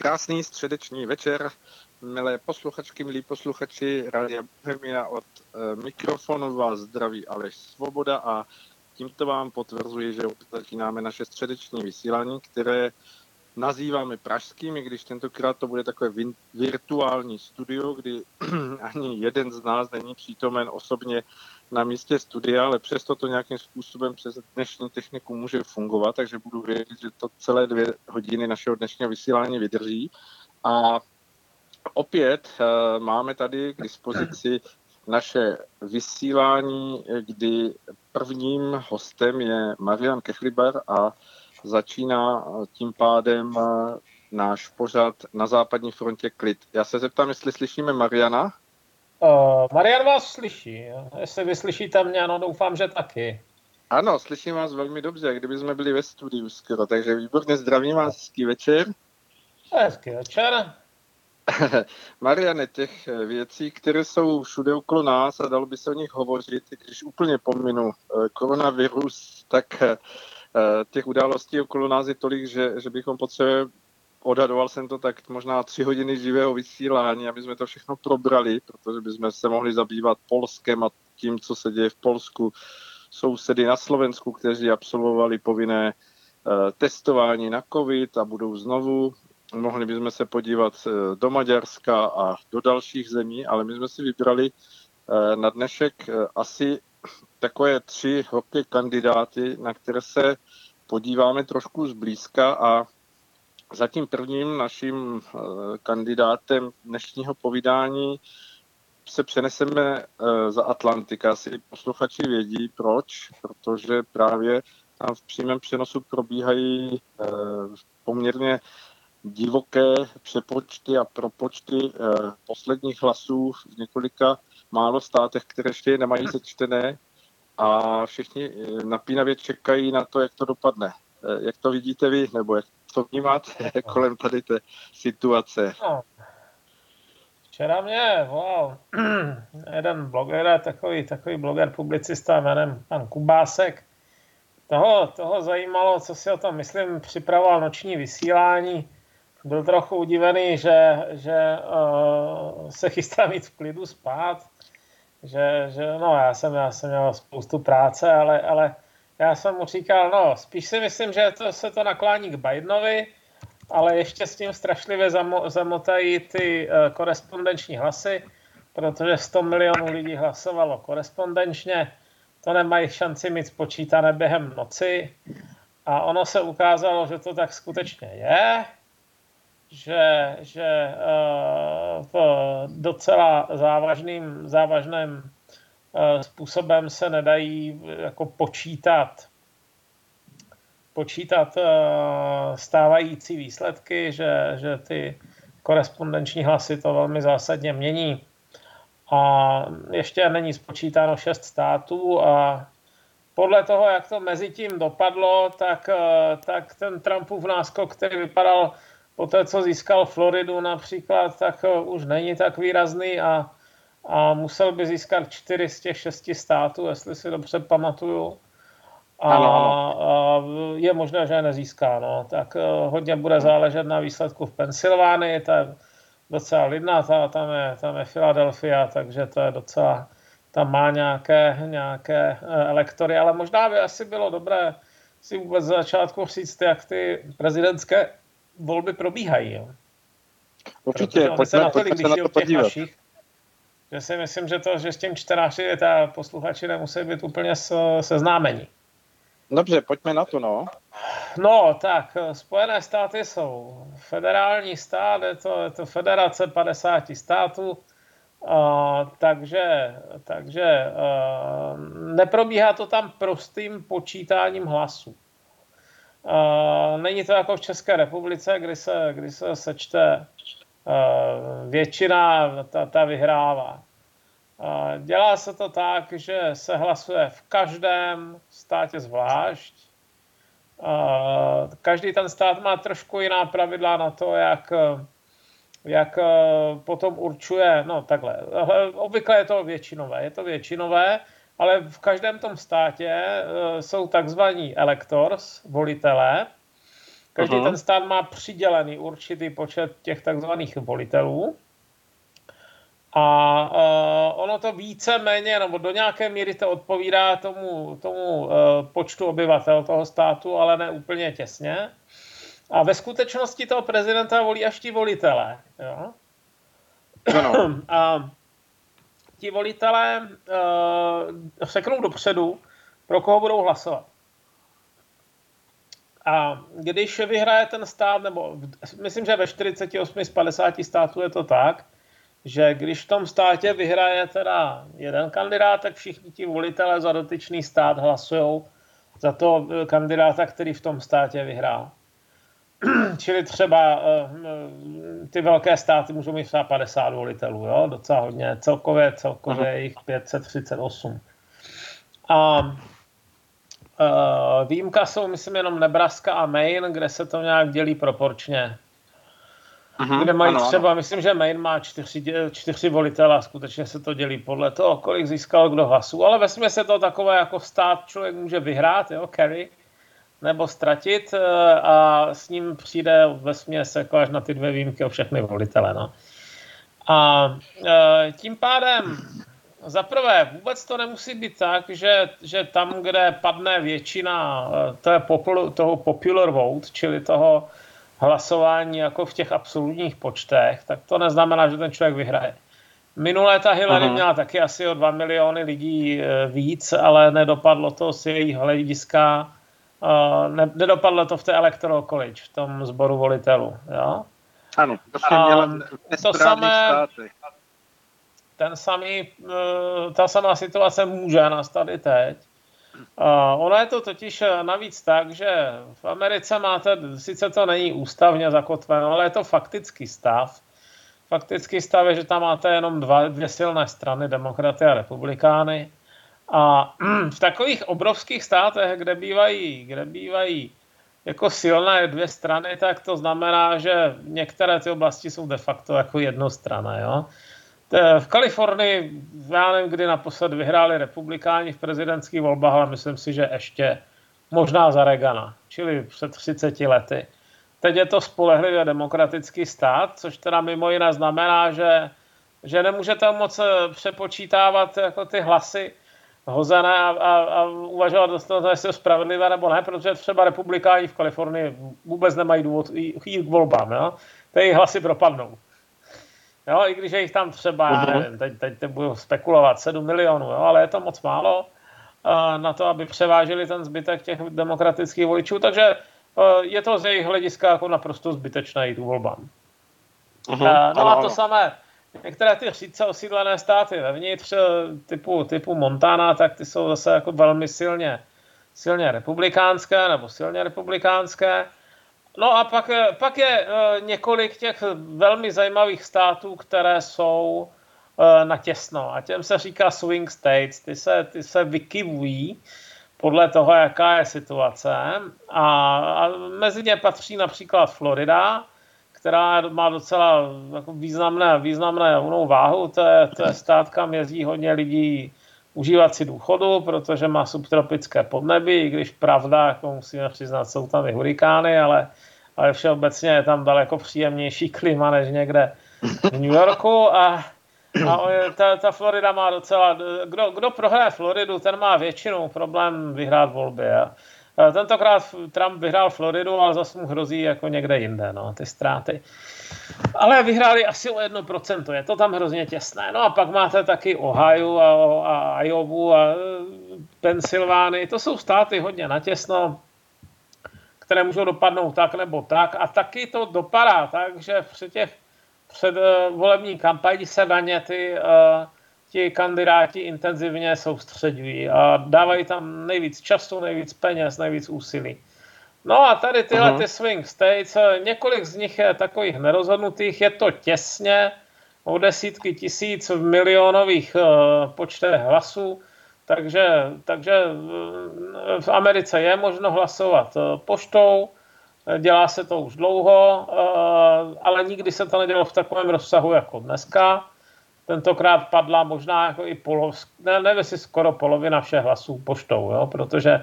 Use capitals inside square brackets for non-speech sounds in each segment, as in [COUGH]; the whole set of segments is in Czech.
Krásný středeční večer, milé posluchačky, milí posluchači Rádia Bohemia. Od e, mikrofonu vás zdraví Aleš Svoboda a tímto vám potvrzuji, že začínáme naše středeční vysílání, které nazýváme pražskými, když tentokrát to bude takové virtuální studio, kdy [CLEARS THROAT] ani jeden z nás není přítomen osobně na místě studia, ale přesto to nějakým způsobem přes dnešní techniku může fungovat, takže budu vědět, že to celé dvě hodiny našeho dnešního vysílání vydrží. A opět uh, máme tady k dispozici naše vysílání, kdy prvním hostem je Marian Kechliber a začíná tím pádem eh, náš pořad na západní frontě klid. Já se zeptám, jestli slyšíme Mariana. Uh, Marian vás slyší. Jestli vy slyšíte mě, ano, doufám, že taky. Ano, slyším vás velmi dobře, kdyby jsme byli ve studiu skoro, takže výborně zdravím vás, hezký večer. Hezký večer. [LAUGHS] Mariane, těch věcí, které jsou všude okolo nás a dalo by se o nich hovořit, když úplně pominu eh, koronavirus, tak eh, těch událostí okolo nás je tolik, že, že bychom potřebovali odhadoval jsem to tak možná tři hodiny živého vysílání, aby jsme to všechno probrali, protože bychom se mohli zabývat Polskem a tím, co se děje v Polsku. Sousedy na Slovensku, kteří absolvovali povinné eh, testování na COVID a budou znovu. Mohli bychom se podívat eh, do Maďarska a do dalších zemí, ale my jsme si vybrali eh, na dnešek asi takové tři hokej kandidáty, na které se podíváme trošku zblízka a Zatím prvním naším eh, kandidátem dnešního povídání se přeneseme eh, za Atlantika. Asi posluchači vědí proč, protože právě tam v přímém přenosu probíhají eh, poměrně divoké přepočty a propočty posledních hlasů v několika málo státech, které ještě nemají sečtené a všichni napínavě čekají na to, jak to dopadne. Jak to vidíte vy, nebo jak co vnímáte [LAUGHS] kolem tady té situace? No. Včera mě volal [CLEARS THROAT] jeden bloger, takový, takový bloger, publicista jménem pan Kubásek. Toho, toho zajímalo, co si o tom myslím, připravoval noční vysílání. Byl trochu udivený, že, že uh, se chystá mít v klidu spát. Že, že no, já jsem, já jsem měl spoustu práce, ale, ale já jsem mu říkal, no, spíš si myslím, že to, se to naklání k Bidenovi, ale ještě s tím strašlivě zamo, zamotají ty uh, korespondenční hlasy, protože 100 milionů lidí hlasovalo korespondenčně, to nemají šanci mít spočítané během noci. A ono se ukázalo, že to tak skutečně je, že, že uh, v docela závažným, závažném způsobem se nedají eh, jako počítat počítat eh, stávající výsledky, že, že ty korespondenční hlasy to velmi zásadně mění. A ještě není spočítáno šest států a podle toho, jak to mezi tím dopadlo, tak, tak ten Trumpův náskok, který vypadal po té, co získal Floridu například, tak už není tak výrazný a a musel by získat čtyři z těch šesti států, jestli si dobře pamatuju. A, ano, ano. a je možné, že je nezíská. No. Tak uh, hodně bude záležet na výsledku v Pensylvánii, to je docela lidná, ta, tam, je, tam je Philadelphia, takže to je docela, tam má nějaké, nějaké uh, elektory, ale možná by asi bylo dobré si vůbec za začátku říct, jak ty prezidentské volby probíhají. Jo. Určitě, pojďme, se na to, pojďme se na to podívat. Našich, že si myslím, že, to, že s tím čtenáři ta posluchači nemusí být úplně seznámení. Dobře, pojďme na to, no. No, tak, Spojené státy jsou federální stát, je to, je to federace 50 států, uh, takže, takže uh, neprobíhá to tam prostým počítáním hlasů. Není to jako v České republice, kdy se, kdy se sečte většina ta, ta vyhrává. Eh, dělá se to tak, že se hlasuje v každém státě zvlášť. Eh, každý ten stát má trošku jiná pravidla na to, jak, jak potom určuje, no takhle, obvykle je to většinové, je to většinové, ale v každém tom státě jsou takzvaní electors, volitelé, Každý uh-huh. ten stát má přidělený určitý počet těch takzvaných volitelů. A uh, ono to více méně, nebo do nějaké míry to odpovídá tomu, tomu uh, počtu obyvatel toho státu, ale ne úplně těsně. A ve skutečnosti toho prezidenta volí až ti volitelé. Jo? Ano. [CLEARS THROAT] A ti volitelé uh, řeknou dopředu, pro koho budou hlasovat. A když vyhraje ten stát, nebo myslím, že ve 48 z 50 států je to tak, že když v tom státě vyhraje teda jeden kandidát, tak všichni ti volitelé za dotyčný stát hlasují za to kandidáta, který v tom státě vyhrál. [CLEARS THROAT] Čili třeba eh, ty velké státy můžou mít třeba 50 volitelů, jo? docela hodně. Celkově, celkově jich 538. A výjimka jsou, myslím, jenom Nebraska a Maine, kde se to nějak dělí proporčně. Uh-huh, kde mají ano, třeba, ano. myslím, že Maine má čtyři, čtyři volitele a skutečně se to dělí podle toho, kolik získal kdo hlasů. Ale ve se to takové jako stát člověk může vyhrát, jo, carry, nebo ztratit eh, a s ním přijde ve směs jako až na ty dvě výjimky o všechny volitele. No. A e, tím pádem za prvé, vůbec to nemusí být tak, že, že tam, kde padne většina eh, toho popular, toho popular vote, čili toho hlasování jako v těch absolutních počtech, tak to neznamená, že ten člověk vyhraje. Minulé ta Hillary uh-huh. měla taky asi o 2 miliony lidí eh, víc, ale nedopadlo to z jejich hlediska, eh, ne, nedopadlo to v té Electoral College, v tom sboru volitelů. Jo? Ano, prostě měla to samé, státech ten samý, eh, ta samá situace může nastat i teď. Ono je to totiž eh, navíc tak, že v Americe máte, sice to není ústavně zakotveno, ale je to faktický stav. Faktický stav je, že tam máte jenom dva, dvě silné strany, demokraty a republikány. A v takových obrovských státech, kde bývají, kde bývají jako silné dvě strany, tak to znamená, že některé ty oblasti jsou de facto jako jednostranné. Jo? V Kalifornii, já nevím, kdy naposled vyhráli republikáni v prezidentských volbách, ale myslím si, že ještě možná za Regana, čili před 30 lety. Teď je to spolehlivě demokratický stát, což teda mimo jiné znamená, že, že nemůžete moc přepočítávat jako ty hlasy hozené a, a, a uvažovat jestli je spravedlivé nebo ne, protože třeba republikáni v Kalifornii vůbec nemají důvod jít k volbám. Jo? Ty hlasy propadnou. Jo, i když je jich tam třeba, uh-huh. nevím, teď, teď, teď budu spekulovat, 7 milionů, jo, ale je to moc málo uh, na to, aby převážili ten zbytek těch demokratických voličů, takže uh, je to z jejich hlediska jako naprosto zbytečné jít volbám. Uh-huh. Uh, no a to samé, některé ty řídce osídlené státy vevnitř typu, typu Montana, tak ty jsou zase jako velmi silně, silně republikánské nebo silně republikánské. No a pak, pak je eh, několik těch velmi zajímavých států, které jsou eh, na těsno. A těm se říká swing states. Ty se, ty se vykivují podle toho, jaká je situace. A, a mezi ně patří například Florida, která má docela jako významné, významné váhu. To je, to je stát, kam jezdí hodně lidí užívat si důchodu, protože má subtropické podnebí, i když pravda, jako musíme přiznat, jsou tam i hurikány, ale, ale všeobecně je tam daleko příjemnější klima než někde v New Yorku a, a ta, ta Florida má docela, kdo, kdo prohraje Floridu, ten má většinou problém vyhrát volby. A, Tentokrát Trump vyhrál Floridu, ale zase mu hrozí jako někde jinde, no, ty ztráty. Ale vyhráli asi o 1%, je to tam hrozně těsné. No a pak máte taky Ohio a, a Iowa a Pensylvánii, to jsou státy hodně natěsno, které můžou dopadnout tak nebo tak. A taky to dopadá tak, že při těch předvolební kampani se na ně ty uh, ti kandidáti intenzivně soustředují a dávají tam nejvíc času, nejvíc peněz, nejvíc úsilí. No a tady tyhle uh-huh. ty swing states, několik z nich je takových nerozhodnutých, je to těsně o desítky tisíc v milionových uh, počtech hlasů, takže, takže v Americe je možno hlasovat poštou, dělá se to už dlouho, uh, ale nikdy se to nedělo v takovém rozsahu jako dneska tentokrát padla možná jako i polov, ne, nevím, jestli skoro polovina všech hlasů poštou, jo? protože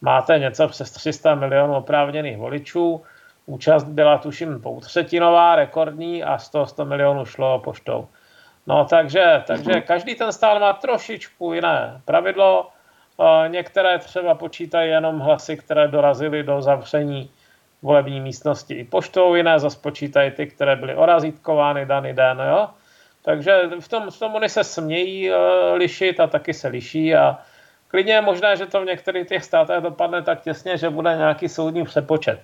máte něco přes 300 milionů oprávněných voličů, účast byla tuším poutřetinová, rekordní a 100, 100 milionů šlo poštou. No takže, takže mhm. každý ten stát má trošičku jiné pravidlo. Některé třeba počítají jenom hlasy, které dorazily do zavření volební místnosti i poštou, jiné zase počítají ty, které byly orazítkovány daný den. Jo? Takže v tom, v tom oni se smějí uh, lišit a taky se liší a klidně je možné, že to v některých těch státech dopadne tak těsně, že bude nějaký soudní přepočet.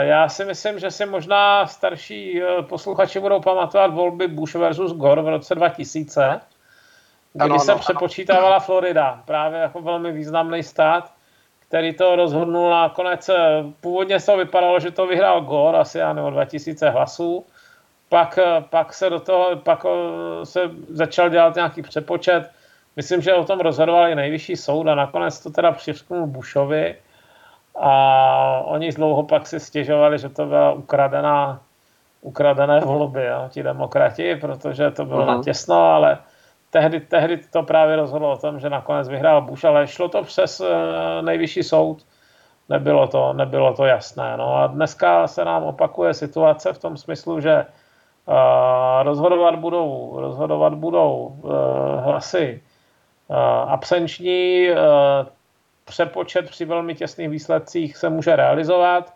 Já si myslím, že si možná starší uh, posluchači budou pamatovat volby Bush versus Gore v roce 2000, kdy ano, se ano, přepočítávala Florida, právě jako velmi významný stát, který to rozhodnul nakonec. Původně se to vypadalo, že to vyhrál Gore, asi já nebo 2000 hlasů, pak, eh, pak se do toho, pak eh, se začal dělat nějaký přepočet. Myslím, že o tom rozhodoval i nejvyšší soud a nakonec to teda přišknul Bushovi a oni dlouho pak si stěžovali, že to byla ukradená, ukradené volby, jo, ti demokrati, protože to bylo uh-huh. natěsno, ale tehdy, tehdy to právě rozhodlo o tom, že nakonec vyhrál Bush, ale šlo to přes uh, nejvyšší soud. Nebylo to, nebylo to jasné. No a dneska se nám opakuje situace v tom smyslu, že rozhodovat budou, rozhodovat budou eh, hlasy eh, absenční, eh, přepočet při velmi těsných výsledcích se může realizovat.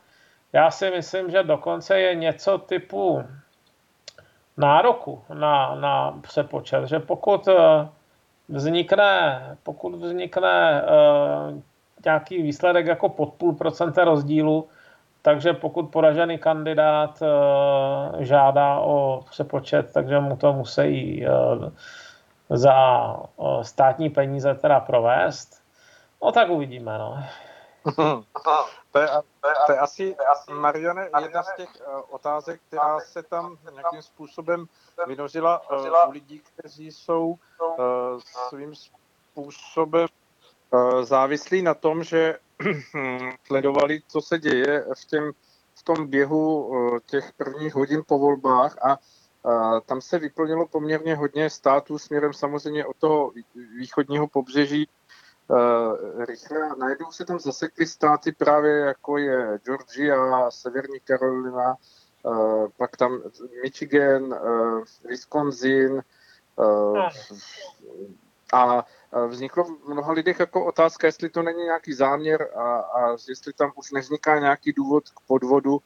Já si myslím, že dokonce je něco typu nároku na, na přepočet, že pokud vznikne, pokud vznikne nějaký výsledek jako pod půl procenta rozdílu, takže pokud poražený kandidát žádá o přepočet, takže mu to musí za státní peníze teda provést. No tak uvidíme, no. [LAUGHS] to, je, to je asi, Mariane, jedna z těch uh, otázek, která se tam nějakým způsobem vynořila uh, u lidí, kteří jsou uh, svým způsobem závislí na tom, že [CLEARS THROAT] sledovali, co se děje v, těm, v tom běhu těch prvních hodin po volbách a tam se vyplnilo poměrně hodně států směrem samozřejmě od toho východního pobřeží uh, rychle. Najednou se tam zasekly státy právě jako je Georgia, Severní Karolina, uh, pak tam Michigan, uh, Wisconsin, a vzniklo v mnoha lidech jako otázka, jestli to není nějaký záměr a, a jestli tam už nevzniká nějaký důvod k podvodu.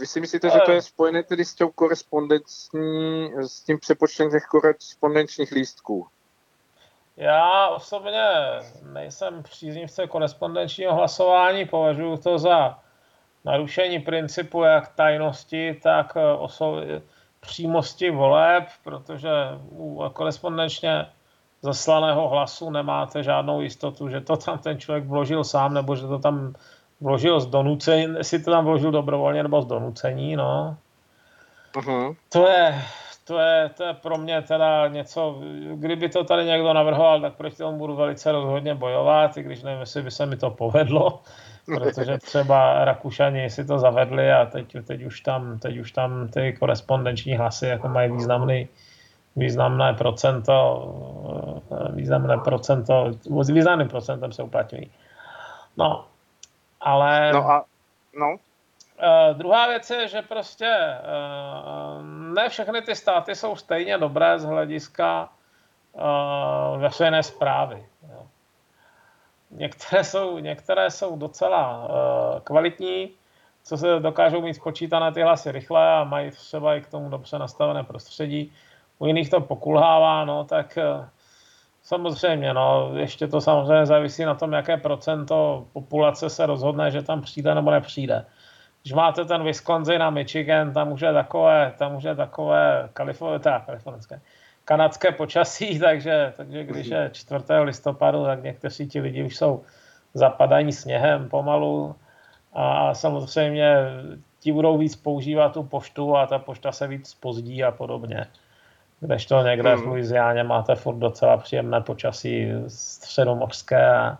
Vy si myslíte, že to je spojené tedy s tou korespondenční, s tím přepočtem těch korespondenčních lístků? Já osobně nejsem příznivce korespondenčního hlasování, považuji to za narušení principu jak tajnosti, tak oso- přímosti voleb, protože korespondenčně zaslaného hlasu nemáte žádnou jistotu, že to tam ten člověk vložil sám, nebo že to tam vložil z donucení, jestli to tam vložil dobrovolně nebo z donucení, no. Uh-huh. To je, to je, to je pro mě teda něco, kdyby to tady někdo navrhoval, tak proti tomu budu velice rozhodně bojovat, i když nevím, jestli by se mi to povedlo, [LAUGHS] protože třeba Rakušani si to zavedli a teď, teď, už tam, teď už tam ty korespondenční hlasy jako mají významný, významné procento, eh, významné procento, významným procentem se uplatňují. No, ale... No a, no. Uh, druhá věc je, že prostě uh, ne všechny ty státy jsou stejně dobré z hlediska uh, veřejné zprávy. Jo. Některé, jsou, některé jsou docela uh, kvalitní, co se dokážou mít spočítané ty hlasy rychle a mají třeba i k tomu dobře nastavené prostředí u jiných to pokulhává, no tak eh, samozřejmě, no, ještě to samozřejmě závisí na tom, jaké procento populace se rozhodne, že tam přijde nebo nepřijde. Když máte ten Wisconsin a Michigan, tam už je takové, už je takové kalifornické, kalifornické, kanadské počasí, [LAUGHS] takže, takže když je 4. listopadu, tak někteří ti lidi už jsou zapadaní sněhem pomalu a samozřejmě ti budou víc používat tu poštu a ta pošta se víc pozdí a podobně. Kdežto někde hmm. v Louisianě máte furt docela příjemné počasí středomořské a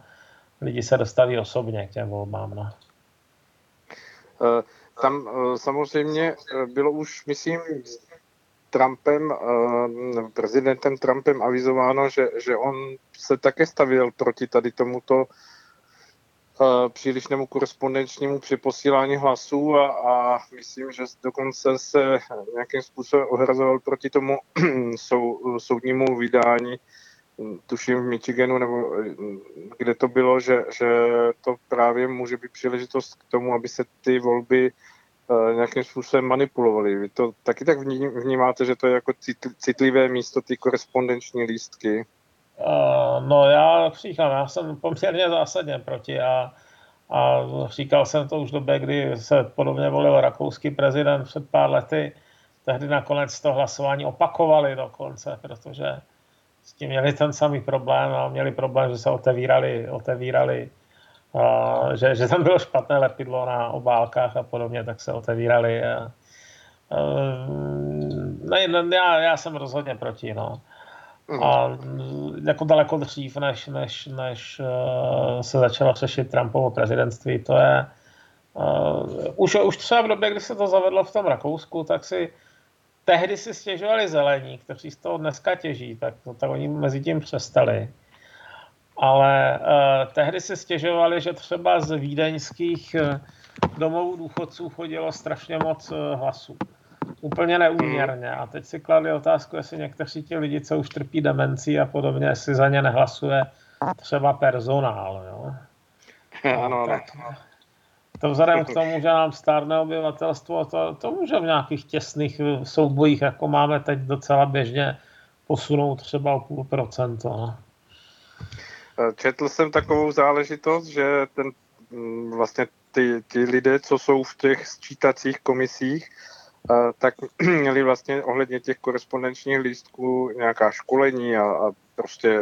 lidi se dostaví osobně k těm volbám. No. Eh, tam eh, samozřejmě eh, bylo už, myslím, Trumpem, prezidentem Trumpem avizováno, že, že on se také stavil proti tady tomuto přílišnému korespondenčnímu přeposílání hlasů a, a myslím, že dokonce se nějakým způsobem ohrazoval proti tomu [CLEARS THROAT] sou, soudnímu vydání, tuším v Michiganu, nebo kde to bylo, že, že to právě může být příležitost k tomu, aby se ty volby uh, nějakým způsobem manipulovaly. Vy to taky tak vnímáte, že to je jako citlivé místo, ty korespondenční lístky? Uh, no já říkám, já jsem poměrně zásadně proti a, a říkal jsem to už v době, kdy se podobně volil rakouský prezident před pár lety. Tehdy nakonec to hlasování opakovali dokonce, protože s tím měli ten samý problém a měli problém, že se otevírali, otevírali uh, že, že tam bylo špatné lepidlo na obálkách a podobně, tak se otevírali. A, uh, ne, já, já jsem rozhodně proti, no. Mhm. A jako daleko dřív, než, než, než uh, se začalo řešit Trumpovo prezidentství, to je uh, už, už třeba v době, kdy se to zavedlo v tom Rakousku, tak si tehdy si stěžovali zelení, kteří z toho dneska těží, tak, to, tak oni mezi tím přestali. Ale uh, tehdy si stěžovali, že třeba z vídeňských domovů důchodců chodilo strašně moc hlasů úplně neúměrně. A teď si kladli otázku, jestli někteří ti lidi, co už trpí demencí a podobně, jestli za ně nehlasuje třeba personál. Jo? [LAUGHS] Ano, ano. To vzhledem k tomu, že nám stárne obyvatelstvo, to, to může v nějakých těsných soubojích, jako máme teď docela běžně, posunout třeba o půl procento. No. Četl jsem takovou záležitost, že ten mm, vlastně ty, ty lidé, co jsou v těch sčítacích komisích, tak [CLEARS THROAT] měli vlastně ohledně těch korespondenčních lístků nějaká školení a, a prostě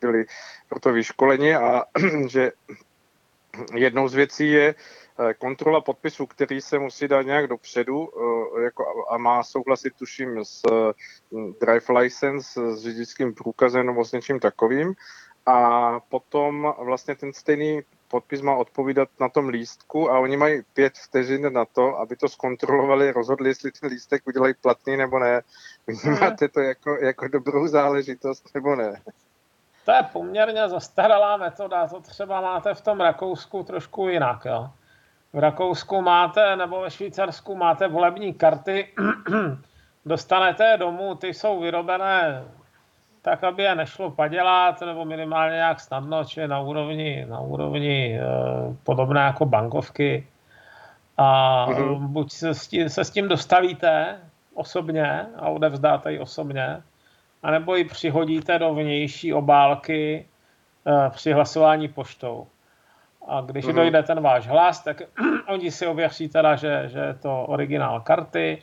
byli proto vyškoleni a [CLEARS THROAT] že jednou z věcí je eh, kontrola podpisu, který se musí dát nějak dopředu eh, jako, a má souhlasit, tuším, s hm, drive license, s řidičským průkazem nebo s něčím takovým. A potom vlastně ten stejný podpis má odpovídat na tom lístku a oni mají pět vteřin na to, aby to zkontrolovali, rozhodli, jestli ten lístek udělají platný nebo ne. Vnímáte to jako, jako dobrou záležitost nebo ne? To je poměrně zastaralá metoda, to třeba máte v tom Rakousku trošku jinak. Jo. V Rakousku máte, nebo ve Švýcarsku máte volební karty, [CLEARS THROAT] dostanete je domů, ty jsou vyrobené tak, aby je nešlo padělat, nebo minimálně nějak snadno, či na úrovni, na úrovni e, podobné jako bankovky. A mm-hmm. buď se s, tím, se s tím dostavíte osobně a odevzdáte ji osobně, anebo ji přihodíte do vnější obálky e, při hlasování poštou. A když mm-hmm. dojde ten váš hlas, tak [CLEARS THROAT] oni si ověří teda, že, že je to originál karty,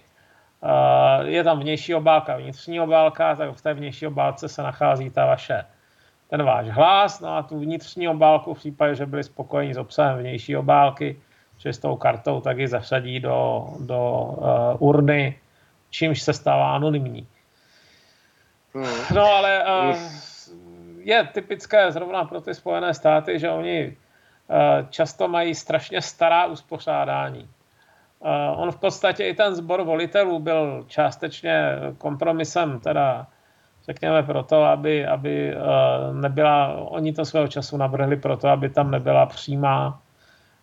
je tam vnější obálka, vnitřní obálka, tak v té vnější obálce se nachází ta vaše, ten váš hlas, no a tu vnitřní obálku v případě, že byli spokojení s obsahem vnější obálky, že s tou kartou, tak ji zařadí do, do uh, urny, čímž se stává anonymní. Hmm. No ale uh, je typické zrovna pro ty Spojené státy, že oni uh, často mají strašně stará uspořádání. On v podstatě i ten sbor volitelů byl částečně kompromisem, teda řekněme proto, aby, aby eh, nebyla, oni to svého času navrhli proto, aby tam nebyla přímá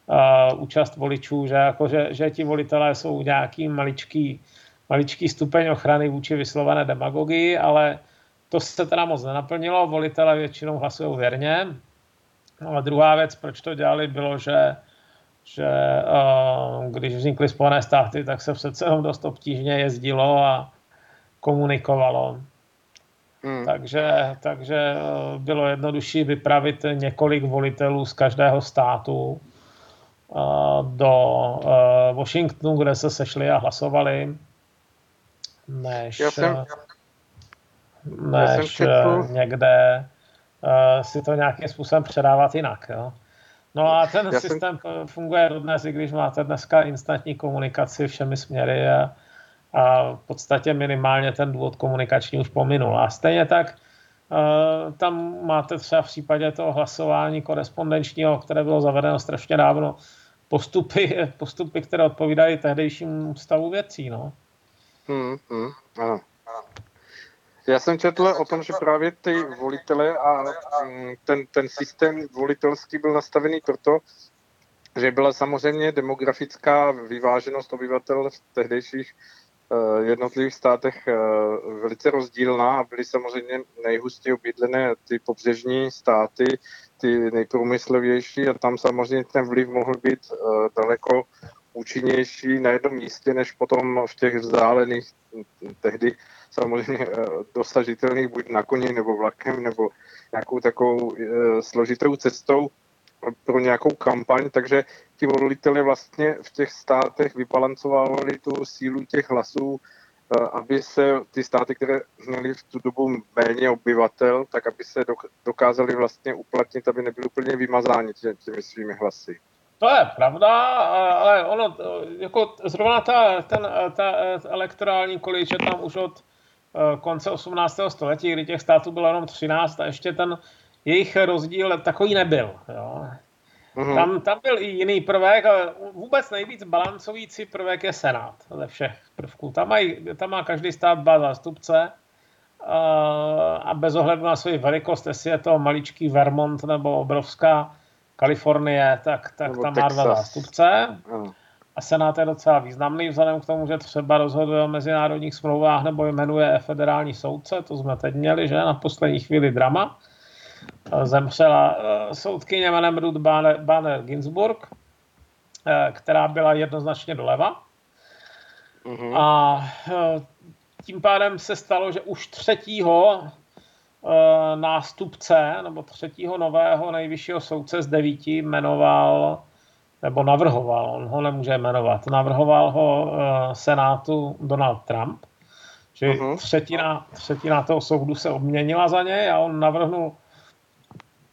uh, účast voličů, že, jako, že, že ti volitelé jsou nějaký maličký, maličký stupeň ochrany vůči vyslovené demagogii, ale to se teda moc nenaplnilo, volitelé většinou hlasují věrně. No a druhá věc, proč to dělali, bylo, že že uh, když vznikly Spojené státy, tak se přece jenom dost obtížně jezdilo a komunikovalo. Hmm. Takže, takže uh, bylo jednodušší vypravit několik volitelů z každého státu uh, do Washingtonu, kde se sešli a hlasovali, než, já jsem, než já jsem někde uh, si to nějakým způsobem předávat jinak. Jo? No a ten Já systém jsem... funguje dodnes, i když máte dneska instantní komunikaci všemi směry a, a v podstatě minimálně ten důvod komunikační už pominul. A stejně tak uh, tam máte třeba v případě toho hlasování korespondenčního, které bylo zavedeno strašně dávno, postupy, [LAUGHS] postupy které odpovídají tehdejšímu stavu věcí. No. Hmm, hmm, ano. Já jsem četl o tom, že právě ty volitele a mm, ten, ten systém volitelský byl nastavený proto, že byla samozřejmě demografická vyváženost obyvatel v tehdejších eh, jednotlivých státech eh, velice rozdílná a byly samozřejmě nejhustěji obydlené ty pobřežní státy, ty nejprůmyslovější a tam samozřejmě ten vliv mohl být eh, daleko účinnější na jednom místě, než potom v těch vzdálených, tehdy samozřejmě dosažitelných buď na koni nebo vlakem nebo nějakou takovou složitou cestou pro nějakou kampaň, takže ti volitelé vlastně v těch státech vybalancovali tu sílu těch hlasů, eh, aby se ty státy, které měly v tu dobu méně obyvatel, tak aby se dokázali vlastně uplatnit, aby nebyly úplně vymazáni těmi svými hlasy. To je pravda, ale ono, jako zrovna ta, ten, ta elektorální količ je tam už od eh, konce 18. století, kdy těch států bylo jenom 13 a ještě ten jejich rozdíl takový nebyl. Jo. Mm-hmm. Tam, tam byl i jiný prvek, ale vůbec nejvíc balancující prvek je Senát ze všech prvků. Tam, mají, tam má každý stát dva zástupce a bez ohledu na svou velikost, jestli je to maličký Vermont nebo obrovská Kalifornie, tak, tak tam má dva zástupce. A Senát je docela významný vzhledem k tomu, že třeba rozhoduje o mezinárodních smlouvách nebo jmenuje federální soudce, to jsme teď měli, že na poslední chvíli drama zemřela eh, soudkyně jménem Ruth Banner Ginsburg, která byla jednoznačně doleva. Mm-hmm. A tím pádem se stalo, že už třetího nástupce nebo třetího nového nejvyššího soudce z devíti jmenoval nebo navrhoval, on ho nemůže jmenovat, navrhoval ho Senátu Donald Trump. Čili uh-huh. třetina, třetina toho soudu se obměnila za něj a on navrhnul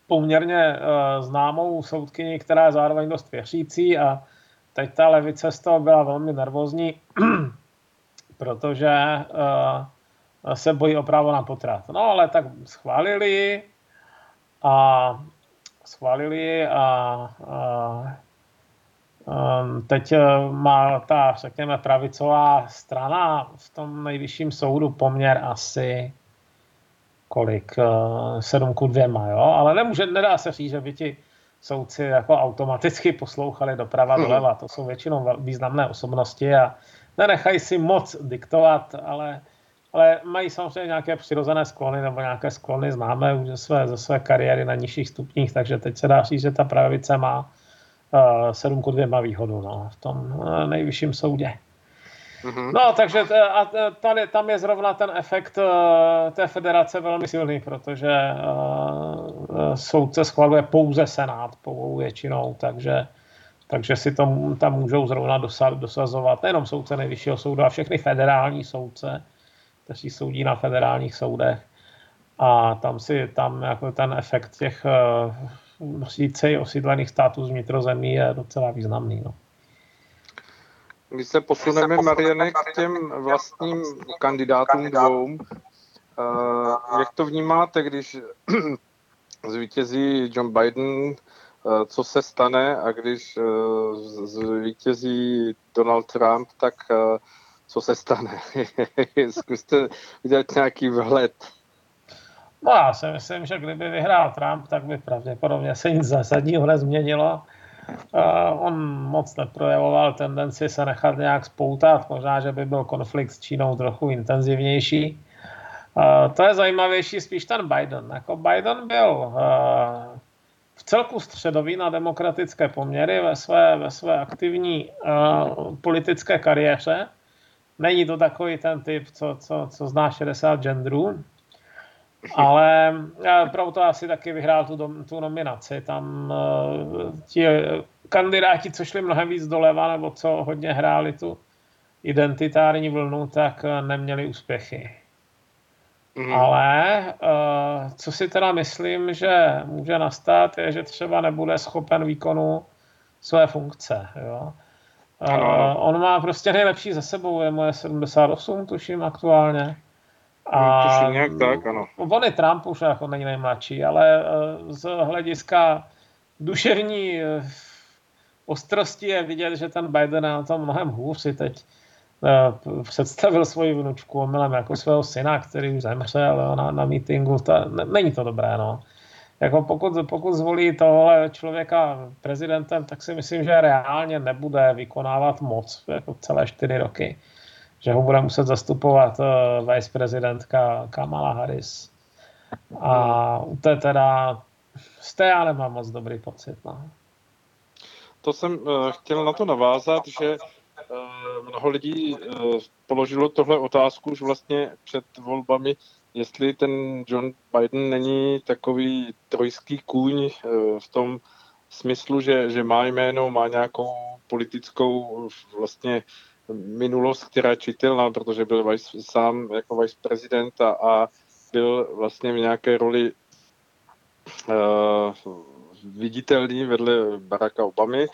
poměrně uh, známou soudkyni, která je zároveň dost věřící a teď ta levice z toho byla velmi nervózní, [CLEARS THROAT] protože uh, se bojí o právo na potrat. No ale tak schválili a schválili a, a teď má ta, řekněme, pravicová strana v tom nejvyšším soudu poměr asi kolik, eh, sedm ku dvěma, jo, ale nemůže, nedá se říct, že by ti soudci jako automaticky poslouchali doprava hmm. doleva, to jsou většinou významné osobnosti a nenechají si moc diktovat, ale, ale mají samozřejmě nějaké přirozené sklony nebo nějaké sklony známé už ze své, ze své kariéry na nižších stupních, takže teď se dá říct, že ta pravice má 7 ku 2 výhodu no, v tom uh, nejvyšším soudě. Mm-hmm. No, takže t- a tady, tam je zrovna ten efekt uh, té federace velmi silný, protože uh, soudce schvaluje pouze Senát povou většinou, takže, takže si to tam můžou zrovna dosa, dosazovat nejenom soudce nejvyššího soudu, a všechny federální soudce, kteří soudí na federálních soudech. A tam si tam jako ten efekt těch uh, osídlených států z vnitrozemí je docela významný. No. Když se posuneme, Mariane, k těm vlastním kandidátům dvou, uh, jak to vnímáte, když [CLEARS THROAT] zvítězí John Biden, uh, co se stane a když uh, zvítězí Donald Trump, tak co se stane? [LAUGHS] Zkuste udělat nějaký vhled. No já si myslím, že kdyby vyhrál Trump, tak by pravděpodobně se nic zásadního nezměnilo. Uh, on moc neprojevoval tendenci se nechat nějak spoutat, možná, že by byl konflikt s Čínou trochu intenzivnější. Uh, to je zajímavější spíš ten Biden. Jako Biden byl uh, v celku středový na demokratické poměry ve své, ve své aktivní uh, politické kariéře. Není to takový ten typ, co, co, co zná 60 genderů, ale proto asi taky vyhrál tu, tu nominaci. Tam uh, ti kandidáti, co šli mnohem víc doleva, nebo co hodně hráli tu identitární vlnu, tak uh, neměli úspěchy. Mm. Ale co si teda myslím, že může nastat, je, že třeba nebude schopen výkonu své funkce. Jo? Uh, on má prostě nejlepší za sebou, je moje 78, tuším aktuálně. A to nějak tak, ano. On je Trump už jako není nejmladší, ale eh, z hlediska duševní eh, ostrosti je vidět, že ten Biden je na tom mnohem hůř si teď představil svoji vnučku omylem jako svého syna, který už zemřel na, na meetingu. Ta, ne, není to dobré, no. Jako pokud, pokud zvolí tohle člověka prezidentem, tak si myslím, že reálně nebude vykonávat moc jako celé čtyři roky. Že ho bude muset zastupovat uh, viceprezidentka Kamala Harris. A to je teda, z té já nemám moc dobrý pocit. No. To jsem uh, chtěl na to navázat, že uh, mnoho lidí uh, položilo tohle otázku už vlastně před volbami, jestli ten John Biden není takový trojský kůň v tom smyslu, že, že má jméno, má nějakou politickou vlastně minulost, která je čitelná, protože byl vice, sám jako vice prezident a, a byl vlastně v nějaké roli uh, viditelný vedle Baracka Obamy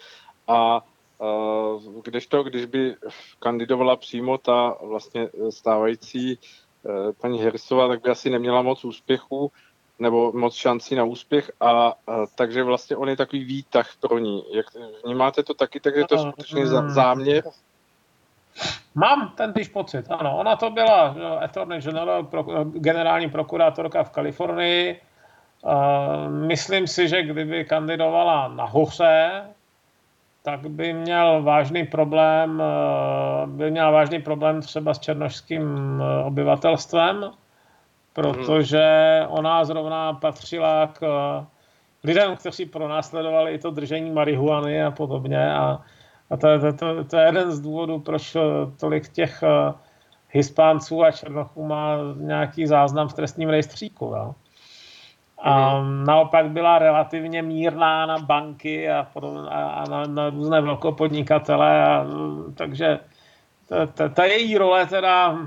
a uh, kdežto, když by kandidovala přímo ta vlastně stávající uh, paní Harrisová, tak by asi neměla moc úspěchu nebo moc šancí na úspěch a, a takže vlastně on je takový výtah pro ní. Jak vnímáte to taky, tak je to skutečně záměr? Mám ten týž pocit, ano. Ona to byla attorney general, pro, generální prokurátorka v Kalifornii. Myslím si, že kdyby kandidovala na hoře, tak by měl vážný problém, uh, by měl vážný problém třeba s černožským uh, obyvatelstvem, protože ona zrovna patřila k lidem, kteří pronásledovali i to držení marihuany a podobně a a to, to, to, to je jeden z důvodů, proč eh, tolik těch eh, Hispánců a Černochů má nějaký záznam v trestním rejstříku. Jo? A mm. naopak byla relativně mírná na banky a, a na, na různé velkopodnikatele. A, takže ta, ta, ta její role teda,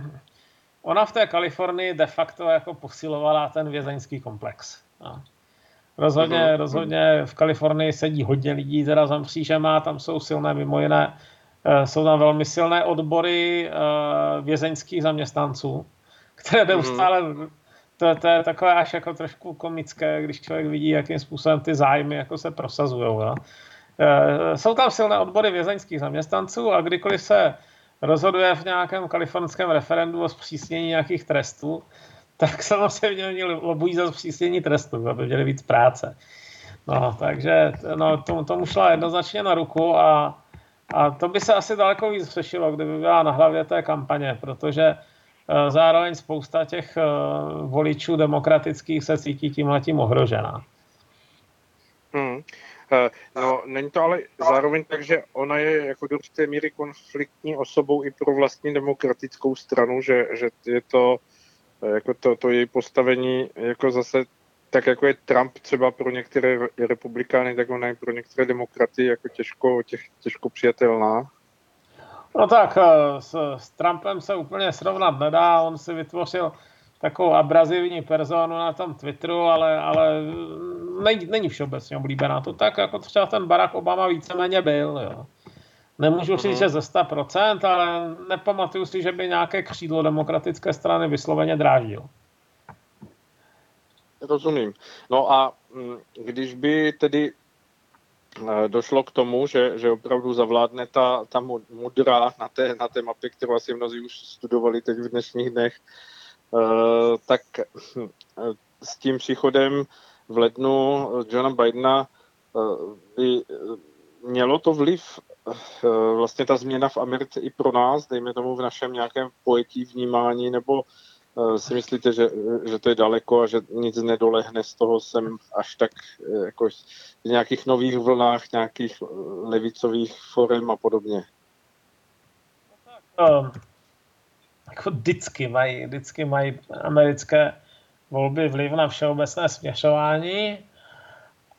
ona v té Kalifornii de facto jako posilovala ten vězeňský komplex. Jo? Rozhodně, mm-hmm. rozhodně v Kalifornii sedí hodně lidí teda za mřížema, tam jsou silné mimo jiné, eh, jsou tam velmi silné odbory eh, vězeňských zaměstnanců, které mhm. neustále, mm-hmm. to, to je takové až jako trošku komické, když člověk vidí, jakým způsobem ty zájmy jako se prosazují. Eh, jsou tam silné odbory vězeňských zaměstnanců a kdykoliv se rozhoduje v nějakém kalifornském referendu o zpřísnění nějakých trestů, tak samozřejmě oni lobují za zpřísnění trestu, aby měli víc práce. No, takže no, tomu, tomu šla jednoznačně na ruku a, a to by se asi daleko víc řešilo, kdyby byla na hlavě té kampaně, protože uh, zároveň spousta těch uh, voličů demokratických se cítí tímhletím ohrožená. Hmm. No, není to ale zároveň tak, že ona je jako do určité míry konfliktní osobou i pro vlastní demokratickou stranu, že, že je to jako to, to její postavení jako zase tak jako je Trump třeba pro některé republikány, tak ona je pro některé demokraty jako těžko, těž, těžko přijatelná. No tak eh, s, s Trumpem se úplně srovnat nedá, on si vytvořil takovou abrazivní personu na tom Twitteru, ale, ale není, není všeobecně oblíbená. To tak jako třeba ten Barack Obama víceméně byl. Jo. Nemůžu říct, mhm. že ze 100%, ale nepamatuju si, že by nějaké křídlo demokratické strany vysloveně dráždil. Rozumím. No a mm, když by tedy eh, došlo k tomu, že, že opravdu zavládne ta, ta mudra na té, na té mapě, kterou asi mnozí už studovali teď v dnešních dnech, eh, tak hm, s tím příchodem v lednu Johna Bidena eh, by mělo to vliv Eh, vlastně ta změna v Americe i pro nás, dejme tomu v našem nějakém pojetí vnímání, nebo eh, si myslíte, že, že to je daleko a že nic nedolehne z toho sem až tak eh, jako v nějakých nových vlnách, nějakých levicových forem a podobně? Um, jako vždycky mají, vždycky mají americké volby vliv na všeobecné směšování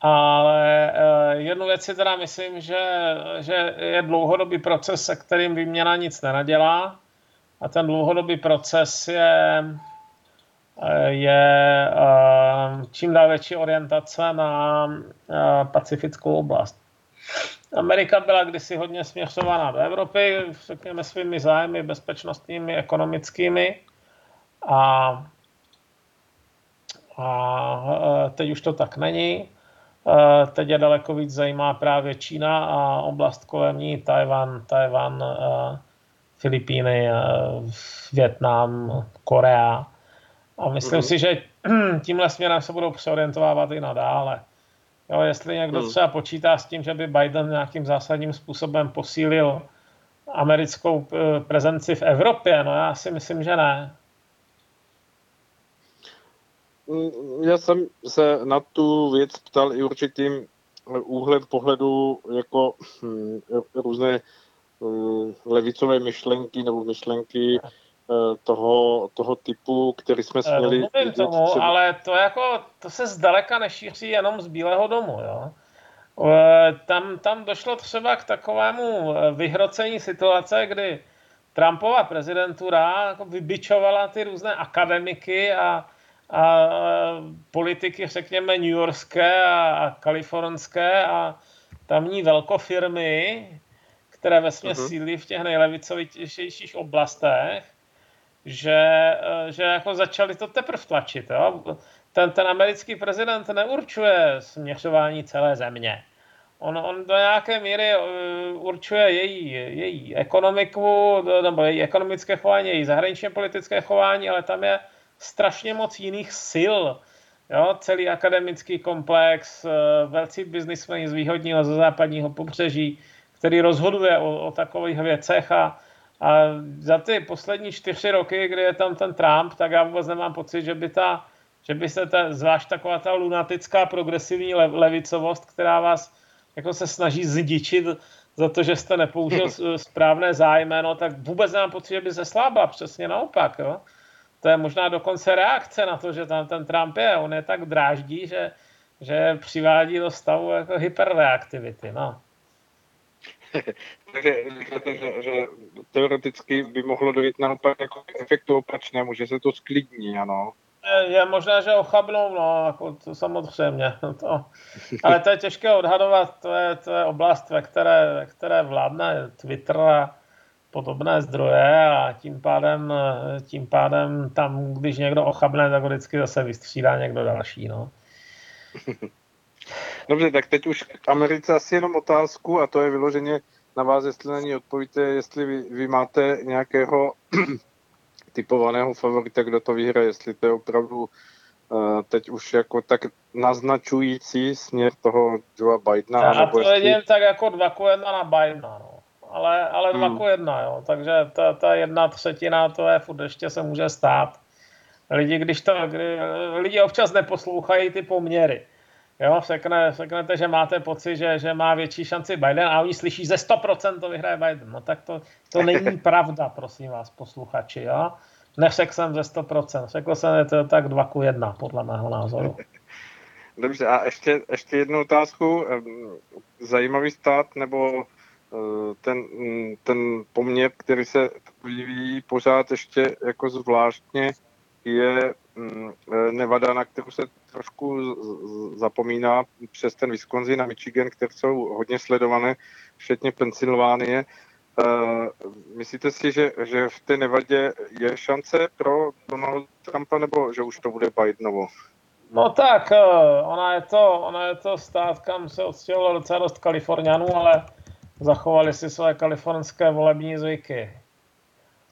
ale eh, jednu věc si teda myslím, že, že je dlouhodobý proces, se kterým výměna nic nenadělá. A ten dlouhodobý proces je, eh, je eh, čím dál větší orientace na pacifickou oblast. Amerika byla kdysi hodně směřovaná do Evropy, řekněme svými zájmy bezpečnostními, ekonomickými. A, a teď už to tak není. Teď je daleko víc zajímá právě Čína a oblast kolem ní, Tajvan, Tajvan, Filipíny, Větnam, Korea. A myslím mm. si, že [CLEARS THROAT] tímhle směrem se budou přeorientovávat i nadále. Jo, jestli někdo mm. třeba počítá s tím, že by Biden nějakým zásadním způsobem posílil americkou eh, prezenci v Evropě, no já si myslím, že ne. Mm, já jsem se na tu věc ptal i určitým úhled pohledu jako hm, různé hm, levicové myšlenky nebo myšlenky eh, toho, toho typu, který jsme eh, směli... Rozumím tomu, třeba... ale to, jako, to se zdaleka nešíří jenom z Bílého domu. Jo? Tam, tam došlo třeba k takovému vyhrocení situace, kdy Trumpova prezidentura jako vybičovala ty různé akademiky a, a politiky, řekněme, New Yorkské a, a kalifornské a tamní velkofirmy, které ve uh-huh. sídlí v těch nejlevicovějších oblastech, že, že jako začali to teprve tlačit. Jo? Ten, ten americký prezident neurčuje směřování celé země. On, on do nějaké míry určuje její, její ekonomiku, nebo její ekonomické chování, její zahraničně politické chování, ale tam je strašně moc jiných sil. Jo, celý akademický komplex, eh, velcí biznismeni z východního, ze západního pobřeží, který rozhoduje o, o takových věcech a, a za ty poslední čtyři roky, kdy je tam ten Trump, tak já vůbec nemám pocit, že by ta, že by se ta, zvlášť taková ta lunatická progresivní levicovost, která vás jako se snaží zdičit za to, že jste nepoužil [LAUGHS] správné zájmeno, tak vůbec nemám pocit, že by se slábla, přesně naopak. Jo? To je možná dokonce reakce na to, že tam ten Trump je. On je tak dráždí, že, že přivádí do stavu jako hyperreaktivity. No. [LAUGHS] Takže říkáte, že, že teoreticky by mohlo dojít naopak jako efektu opačnému, že se to sklidní, ano. Je, je možné, že ochabnou, no, jako to samozřejmě. [LAUGHS] To, ale to je těžké odhadovat, to je, to je oblast, ve které, ve které vládne Twitter a, podobné zdroje a tím pádem, tím pádem tam, když někdo ochabne, tak vždycky zase vystřídá někdo další. No. [LAUGHS] Dobře, tak teď už k Americe asi jenom otázku a to je vyloženě na vás, jestli na ní odpovíte, jestli vy, vy máte nějakého [CLEARS THROAT] typovaného favorita, kdo to vyhraje, jestli to je opravdu uh, teď už jako tak naznačující směr toho Joe Bidena. Já to jestli... vidím tak jako dva ku jedna na Bidena. No ale, ale dva hmm. ku jedna, jo. Takže ta, ta jedna třetina, to je furt ještě se může stát. Lidi, když to, kdy, lidi občas neposlouchají ty poměry. Jo, řekne, řeknete, že máte pocit, že, že má větší šanci Biden a oni slyší ze 100% to vyhraje Biden. No tak to, to není [LAUGHS] pravda, prosím vás, posluchači. Jo? Neřekl jsem ze 100%, řekl jsem, že to je tak 2 ku 1, podle mého názoru. Dobře, a ještě, ještě jednu otázku. Zajímavý stát nebo ten, ten poměr, který se vyvíjí pořád ještě jako zvláštně, je mm, eh, Nevada, na kterou se trošku zapomíná přes ten Wisconsin a Michigan, které jsou hodně sledované, včetně Pensylvánie. Uh, myslíte si, že, že v té Nevadě je šance pro Donald Trumpa, nebo že už to bude Bidenovo? No tak, ona je to, ona je to stát, kam se odstěhovalo docela dost Kalifornianů, ale zachovali si své kalifornské volební zvyky.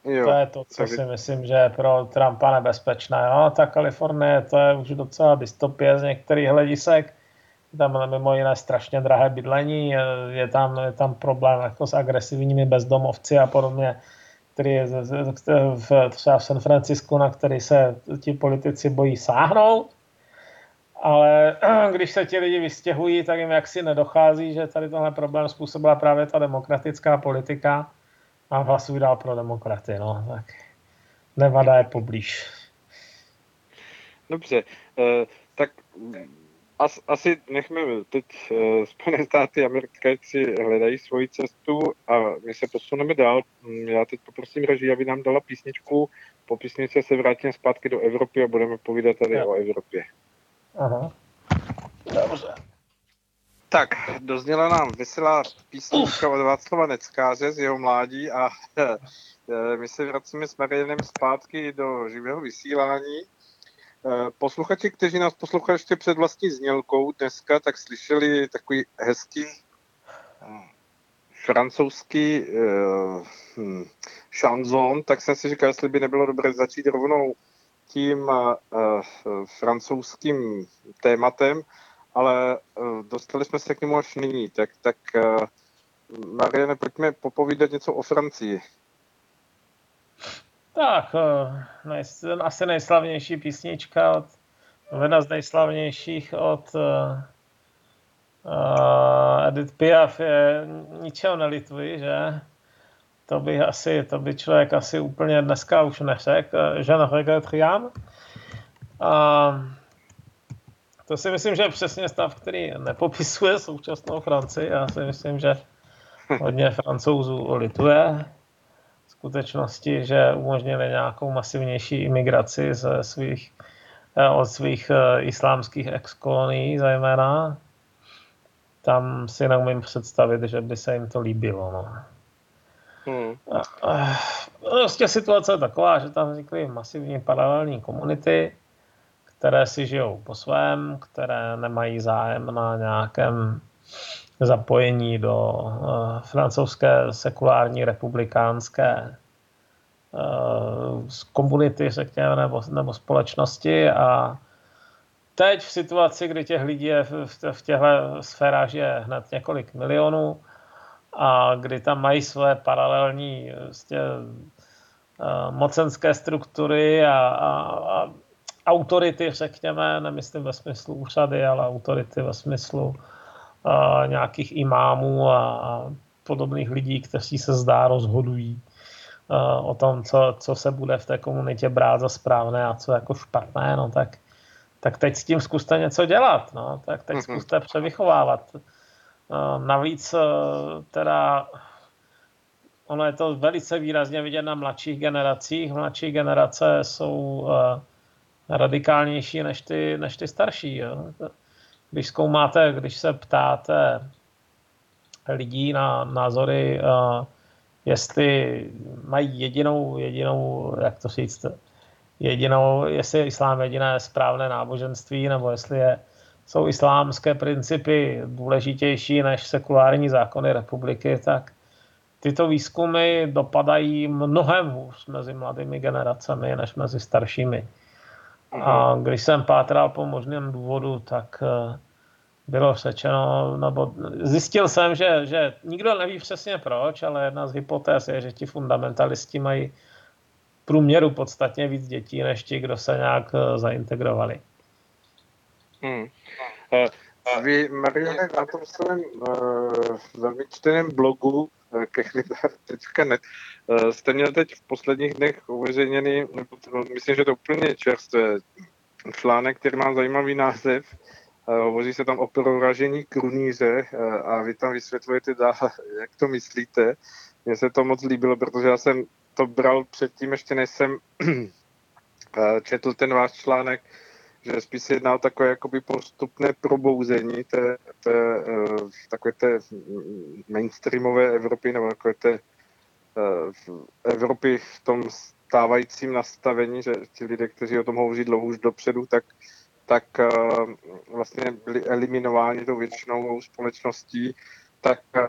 Jo, to je to, co si myslím, že je pro Trumpa nebezpečné. No, ta Kalifornie, to je už docela dystopie z některých hledisek. Tam mimo jiné strašně drahé bydlení, je tam, je tam problém jako s agresivními bezdomovci a podobně, který je v, třeba v San Francisku, na který se ti politici bojí sáhnout ale [CLEARS THROAT] když se ti lidi vystěhují, tak jim jaksi nedochází, že tady tenhle problém způsobila právě ta demokratická politika a hlasují dál pro demokraty. No. Tak Nevada je poblíž. Dobře, eh, tak as, asi nechme teď eh, Spojené státy americké si hledají svoji cestu a my se posuneme dál. Mm, já teď poprosím režii, aby nám dala písničku. Po písničce se vrátíme zpátky do Evropy a budeme povídat tady ja. o Evropě. Aha. Dobře. Tak, dozněla nám veselá písnička od Václava Neckáře z jeho mládí a [LAUGHS] eh, my se vracíme s Marianem zpátky do živého vysílání. Eh, posluchači, kteří nás poslouchali ještě před vlastní znělkou dneska, tak slyšeli takový hezký eh, francouzský uh, hm, šanzon, tak jsem si říkal, jestli by nebylo dobré začít rovnou tím uh, francouzským tématem, ale uh, dostali jsme se k němu až nyní. Tak, tak Mariane, pojďme popovídat něco o Francii. Tak, asi nejslavnější písnička od, jedna z nejslavnějších od uh, Edith Piaf je ničeho nelituji, že? To by asi, to by člověk asi úplně dneska už neřekl, že ne regrette rien. A to si myslím, že je přesně stav, který nepopisuje současnou Francii. Já si myslím, že hodně francouzů lituje skutečnosti, že umožnili nějakou masivnější imigraci ze svých, eh, od svých eh, islámských exkolonií zejména. Tam si neumím představit, že by se jim to líbilo. No. Hmm. Prostě situace je taková, že tam vznikly masivní paralelní komunity, které si žijou po svém, které nemají zájem na nějakém zapojení do uh, francouzské sekulární republikánské uh, komunity, řekněme, nebo, nebo společnosti a teď v situaci, kdy těch lidí je v, v těchto sférách je hned několik milionů a kdy tam mají své paralelní vlastně, mocenské struktury a, a, a autority, řekněme, nemyslím ve smyslu úřady, ale autority ve smyslu nějakých imámů a, a podobných lidí, kteří se zdá rozhodují o tom, co, co se bude v té komunitě brát za správné a co jako špatné, no tak, tak teď s tím zkuste něco dělat, no, tak teď mhm. zkuste převychovávat. Navíc teda ono je to velice výrazně vidět na mladších generacích. Mladší generace jsou radikálnější než ty, než ty starší. Jo když zkoumáte, když se ptáte lidí na názory, jestli mají jedinou, jedinou, jak to říct, jedinou, jestli je islám jediné správné náboženství, nebo jestli je, jsou islámské principy důležitější než sekulární zákony republiky, tak tyto výzkumy dopadají mnohem hůř mezi mladými generacemi než mezi staršími. A když jsem pátral po možném důvodu, tak eh, bylo řečeno, nebo zjistil jsem, že, že nikdo neví přesně proč, ale jedna z hypotéz je, že ti fundamentalisti mají průměru podstatně víc dětí, než ti, kdo se nějak eh, zaintegrovali. Hmm. Uh, vy, Mariane, na tom svém uh, velmi čteném blogu uh, kechlitar.net jste měl teď v posledních dnech uveřejněný, myslím, že to úplně čerstvé, článek, který má zajímavý název, Hovoří se tam o proražení krunýře a vy tam vysvětlujete dál, [LAUGHS] jak to myslíte. Mně se to moc líbilo, protože já jsem to bral předtím, ještě než jsem [CLEARS THROAT] četl ten váš článek, že spíš se jedná o takové jakoby postupné probouzení té, té, takové té mainstreamové Evropy nebo takové té Evropy v tom stávajícím nastavení, že ti lidé, kteří o tom hovoří dlouho už dopředu, tak tak eh, vlastně byli eliminováni tou většinou společností, tak eh,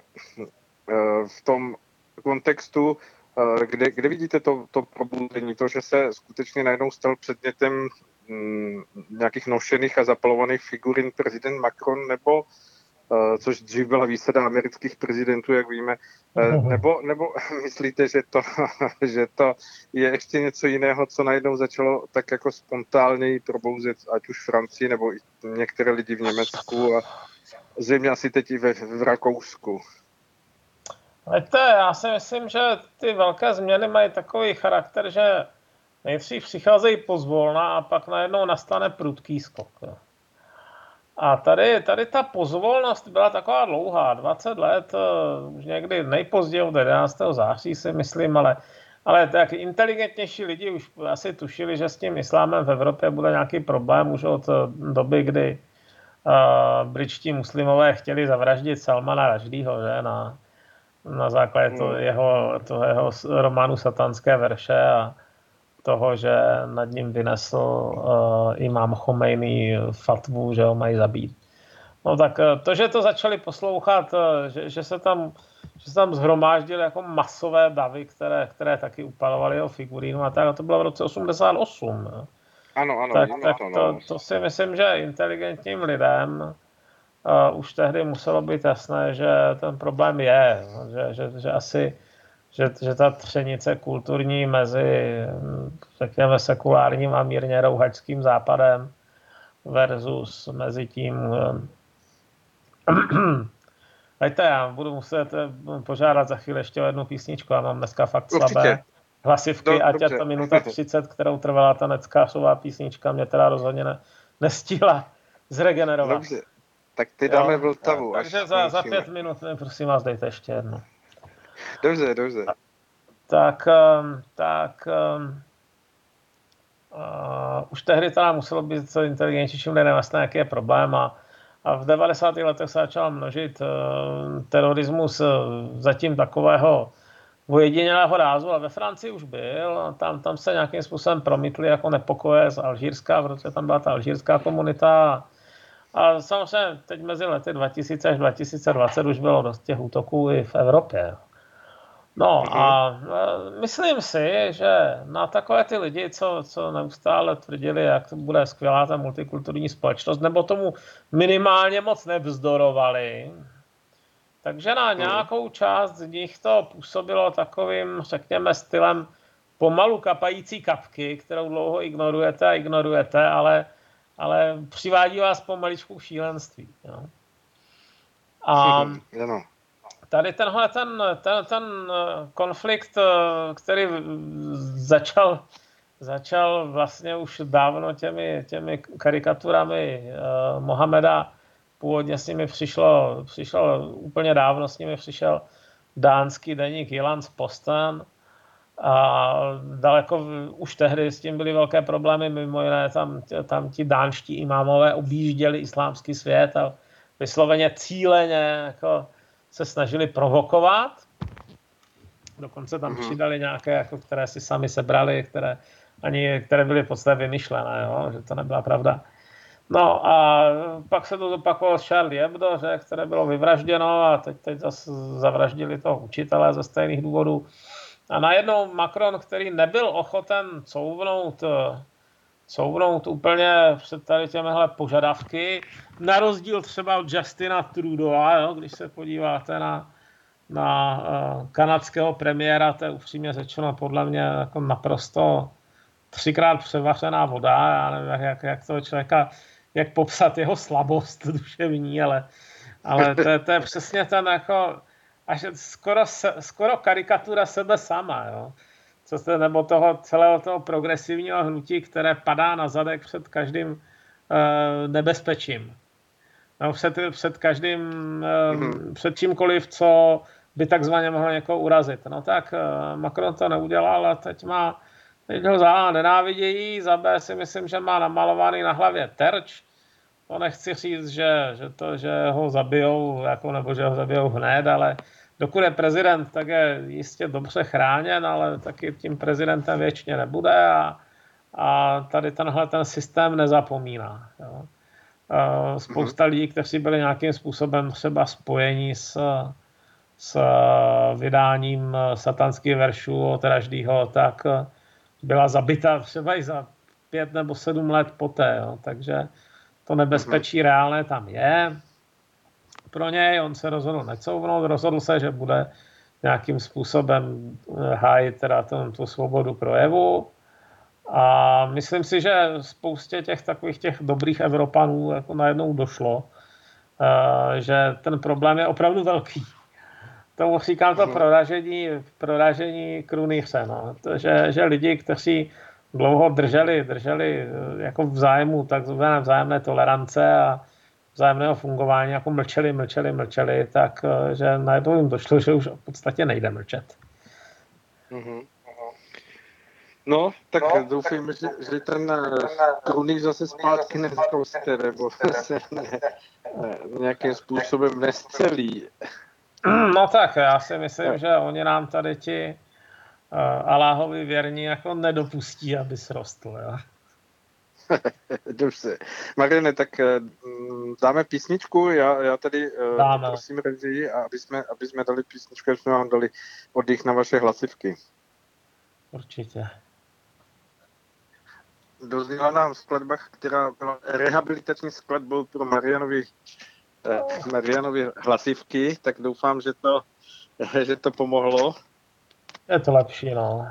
v tom kontextu, eh, kde, kde vidíte to, to probuzení, to, že se skutečně najednou stal předmětem nějakých nošených a zapalovaných figurin prezident Macron, nebo Eh, což dřív byla výsada amerických prezidentů, jak víme. Eh, nebo, nebo [LAUGHS] myslíte, že to, [LAUGHS] že to je ještě něco jiného, co najednou začalo tak jako spontánněji probouzet, ať už v Francii, nebo i některé lidi v Německu a zřejmě asi teď i ve, v Rakousku? Víte, já si myslím, že ty velké změny mají takový charakter, že nejdřív přicházejí pozvolna a pak najednou nastane prudký skok. Jo. A tady, tady ta pozvolnost byla taková dlouhá, 20 let, eh, už někdy nejpozději od 11. září si myslím, ale, ale tak inteligentnější lidi už asi tušili, že s tím islámem v Evropě bude nějaký problém už od eh, doby, kdy uh, britští muslimové chtěli zavraždit Salmana Raždýho, že, na, na základě to hmm. jeho, toho jeho románu Satanské verše a, toho, že nad ním vynesl uh, imám Chomejný fatvu, že ho mají zabít. No tak uh, to, že to začali poslouchat, uh, že, že se tam že se tam zhromáždily jako masové davy, které, které taky upalovaly jeho figurínu a tak. A to bylo v roce 88. No. Ano, ano. Tak, tak to, to, to si myslím, že inteligentním lidem uh, už tehdy muselo být jasné, že ten problém je, že, že, že asi že, že ta třenice kulturní mezi, řekněme, sekulárním a mírně rouhačským západem versus mezi tím [CLEARS THROAT] Hejte, já budu muset eh, požádat za chvíli ještě o jednu písničku. Já mám dneska fakt slabé Určitě. hlasivky, Do, ať je to minuta 30, kterou trvala ta neckářová písnička, mě teda rozhodně ne, nestihla zregenerovat. Dobře, tak ty dáme jo, Vltavu. Takže za, za pět minut, prosím vás, dejte ještě jednu. Dobře, dobře. Tak, um, tak uh, už tehdy teda muselo být inteligentnějším lidem jasné, jaký je problém a a v 90. letech se začal množit uh, terorismus uh, zatím takového ojedinělého rázu, ale ve Francii už byl, tam, tam se nějakým způsobem promítly jako nepokoje z Alžírska, protože tam byla ta alžírská komunita a samozřejmě teď mezi lety 2000 až 2020 už bylo dost těch útoků i v Evropě. No mhm. a myslím si, že na takové ty lidi, co, co neustále tvrdili, jak to bude skvělá ta multikulturní společnost, nebo tomu minimálně moc nevzdorovali, takže na mhm. nějakou část z nich to působilo takovým, řekněme, stylem pomalu kapající kapky, kterou dlouho ignorujete a ignorujete, ale, ale přivádí vás pomaličku k šílenství. Jo. A, tady tenhle ten, ten, ten eh, konflikt, eh, který začal, začal vlastně už dávno těmi, těmi karikaturami uh, Mohameda, původně s nimi přišlo, přišlo úplně dávno s nimi přišel dánský deník Jyllands Posten. A daleko už tehdy s tím byly velké problémy, mimo jiné tam, tam ti dánští imámové objížděli islámský svět a vysloveně cíleně jako se snažili provokovat. Dokonce tam mm-hmm. přidali nějaké, jako, které si sami sebrali, které, ani, které byly v podstatě vymyšlené, jo? že to nebyla pravda. No a pak se to zopakovalo s Charlie Hebdo, že, které bylo vyvražděno a teď, teď zase zavraždili toho učitele ze stejných důvodů. A najednou Macron, který nebyl ochoten couvnout couvnout úplně před tady těmihle požadavky, na rozdíl třeba od Justina Trudeau, jo, když se podíváte na, na uh, kanadského premiéra, to je upřímně řečeno podle mě jako naprosto třikrát převařená voda, já nevím, jak, jak toho člověka, jak popsat jeho slabost duševní, ale, ale to, to je přesně ten jako, až skoro, skoro karikatura sebe sama, jo co se, nebo toho celého toho progresivního hnutí, které padá na zadek před každým uh, nebezpečím. No, před, před každým, uh, mm-hmm. před čímkoliv, co by takzvaně mohlo někoho urazit. No tak uh, Macron to neudělal a teď má, teď ho za A nenávidějí, za B si myslím, že má namalovaný na hlavě terč. To nechci říct, že, že, to, že ho zabijou, jako, nebo že ho zabijou hned, ale dokud je prezident, tak je jistě dobře chráněn, ale taky tím prezidentem věčně nebude a, a tady tenhle ten systém nezapomíná. Jo. Spousta lidí, kteří byli nějakým způsobem třeba spojení s, s vydáním satanských veršů od Raždýho, tak byla zabita třeba i za pět nebo sedm let poté. Jo. Takže to nebezpečí reálné tam je pro něj, on se rozhodl necouvnout, rozhodl se, že bude nějakým způsobem eh, hájit teda ten, tu svobodu projevu. A myslím si, že spoustě těch takových těch dobrých Evropanů jako najednou došlo, eh, že ten problém je opravdu velký. Tomu říkám to mhm. proražení, proražení krunýře. No. To, že, že lidi, kteří dlouho drželi, drželi eh, jako v zájmu takzvané vzájemné tolerance a vzájemného fungování jako mlčeli, mlčeli, mlčeli, tak eh, že najednou jim došlo, že už v podstatě nejde mlčet. Mm-hmm. No, tak no, doufám, že, že ten trůník eh, zase zpátky nezroste, nebo [LAUGHS] se ne, ne, nějakým způsobem nescelí. [CLEARS THROAT] No tak, já si myslím, že oni nám tady ti uh, Aláhovi věrní jako nedopustí, aby srostl. Jo? [LAUGHS] Dobře. Mariane, tak eh, dáme písničku, já, já tady eh, dáme. prosím režii, aby jsme, aby jsme dali písničku, aby jsme vám dali oddych na vaše hlasivky. Určitě. Dozněla nám skladba, která byla rehabilitační skladbou pro Marianovi, eh, Marianovi hlasivky, tak doufám, že to, [LAUGHS] že to pomohlo. Je to lepší, no.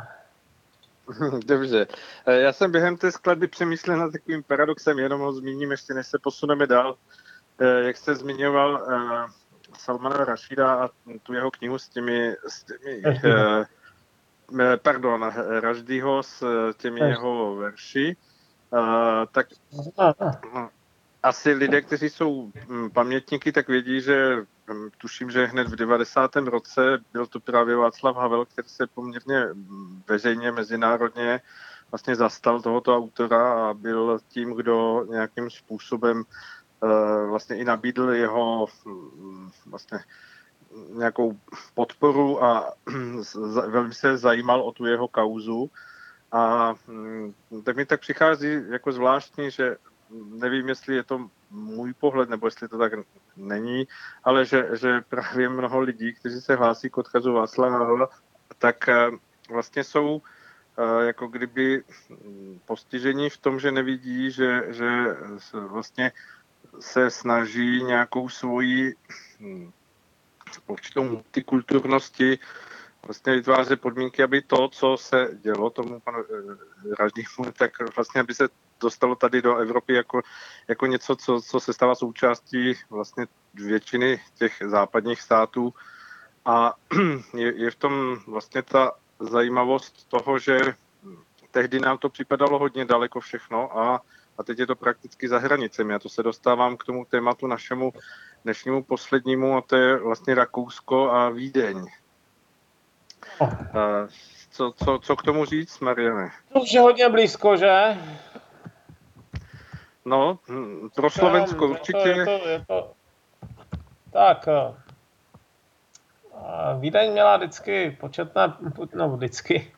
[LAUGHS] Dobře. Eh, já jsem během té skladby přemýšlel nad takovým paradoxem, jenom ho zmíním ještě, než se posuneme dál. Eh, jak jste zmiňoval eh, Salmana Rašída a tu jeho knihu s těmi, s těmi pardon, Raždýho s těmi jeho verši, tak asi lidé, kteří jsou hm, pamětníky, tak vědí, že tuším, že hned v 90. roce byl to právě Václav Havel, který se poměrně veřejně, mezinárodně vlastně zastal tohoto autora a byl tím, kdo nějakým způsobem eh, vlastně i nabídl jeho vlastně nějakou podporu a velmi se zajímal o tu jeho kauzu. A tak mi tak přichází jako zvláštní, že nevím, jestli je to můj pohled, nebo jestli to tak není, ale že, že právě mnoho lidí, kteří se hlásí k odkazu Václava Havla, tak eh, vlastně jsou eh, jako kdyby postižení v tom, že nevidí, že, že vlastně se snaží nějakou svoji hm, určitou multikulturnosti vlastně vytvářet podmínky, aby to, co se dělo tomu panu eh, Raždýmu, tak vlastně, aby se dostalo tady do Evropy jako, jako něco, co, co se stává součástí vlastně většiny těch západních států. A [CLEARS THROAT] je, je v tom vlastně ta zajímavost toho, že tehdy nám to připadalo hodně daleko všechno a, a teď je to prakticky za hranicemi. A to se dostávám k tomu tématu našemu dnešnímu poslednímu, a to je vlastně Rakousko a Vídeň. Oh. Co, co, co k tomu říct, Mariane? To už je hodně blízko, že? No, pro Slovensko je určitě. Je to, je to, je to... Tak, eh, Vídeň měla vždycky početné, no vždycky,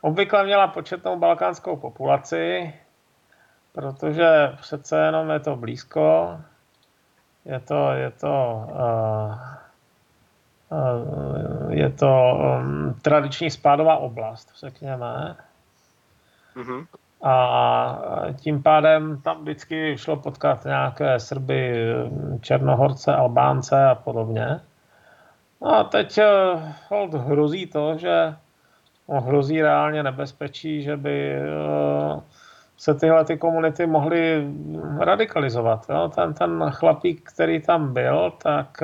obvykle měla početnou balkánskou populaci, protože přece jenom je to blízko, je to, je to, uh, uh, je to um, tradiční spádová oblast, řekněme. Mm-hmm. A tím pádem tam vždycky šlo potkat nějaké Srby, Černohorce, Albánce a podobně. No a teď eh, hold hrozí to, že no, hrozí reálně nebezpečí, že by eh, se tyhle ty komunity mohly radikalizovat. Jo? Ten, ten chlapík, který tam byl, tak,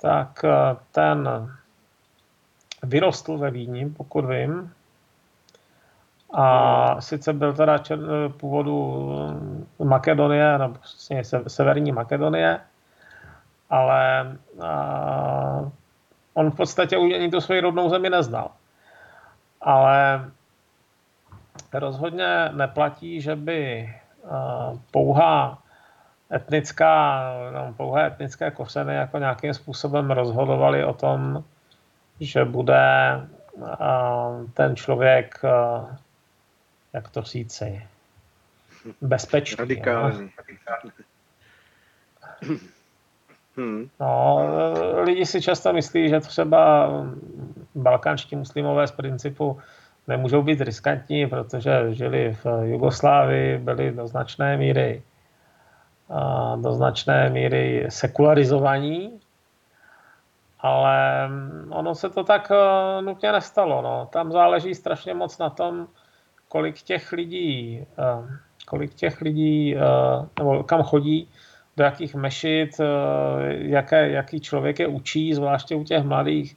tak ten vyrostl ve Vídni, pokud vím, a sice byl teda čer, původu Makedonie, nebo vlastně severní Makedonie, ale a, on v podstatě už ani tu svoji rodnou zemi neznal. Ale rozhodně neplatí, že by pouhá etnická, no, pouhé etnické kořeny jako nějakým způsobem rozhodovali o tom, že bude ten člověk jak to říci, bezpečný. Radikální. Hmm. No, lidi si často myslí, že třeba balkánští muslimové z principu nemůžou být riskantní, protože žili v Jugoslávii, byli do značné míry do značné míry sekularizovaní, ale ono se to tak eh, nutně nestalo. No. Tam záleží strašně moc na tom, kolik těch lidí, eh, kolik těch lidí, eh, nebo kam chodí, do jakých mešit, eh, jaké, jaký člověk je učí, zvláště u těch mladých.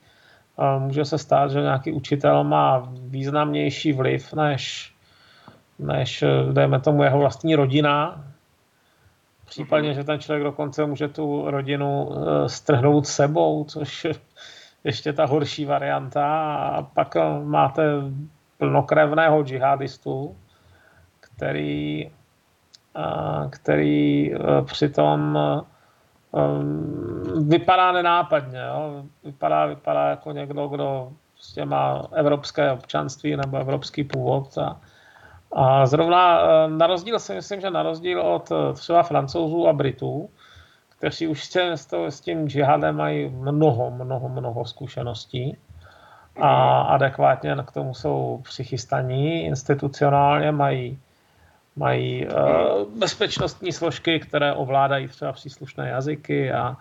Může se stát, že nějaký učitel má významnější vliv než, než dejme tomu, jeho vlastní rodina. Případně, že ten člověk dokonce může tu rodinu strhnout sebou, což je ještě ta horší varianta. A pak máte plnokrevného džihadistu, který, který e, přitom e, vypadá nenápadně. Jo? Vypadá, vypadá jako někdo, kdo prostě má evropské občanství nebo evropský původ a, A zrovna na rozdíl si myslím, že na rozdíl od třeba francouzů a Britů, kteří už s, to, s tím džihadem mají mnoho, mnoho, mnoho zkušeností a adekvátně k tomu jsou přichystaní, institucionálně mají, mají uh, bezpečnostní složky, které ovládají třeba příslušné jazyky a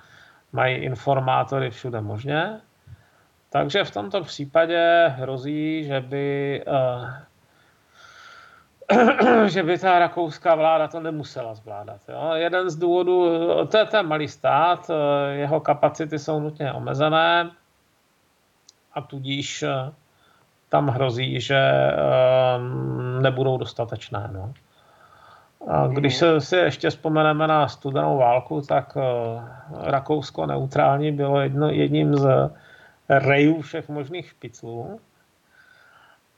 mají informátory všude možně. Takže v tomto případě hrozí, že by uh, [CLEARS THROAT] že by ta rakouská vláda to nemusela zvládat. Jo. Jeden z důvodů, to je ten malý stát, jeho kapacity jsou nutně omezené a tudíž eh, tam hrozí, že eh, nebudou dostatečné. No. A když se si ještě vzpomeneme na studenou válku, tak eh, Rakousko neutrální bylo jedno, jedním z rejů všech možných špiclů.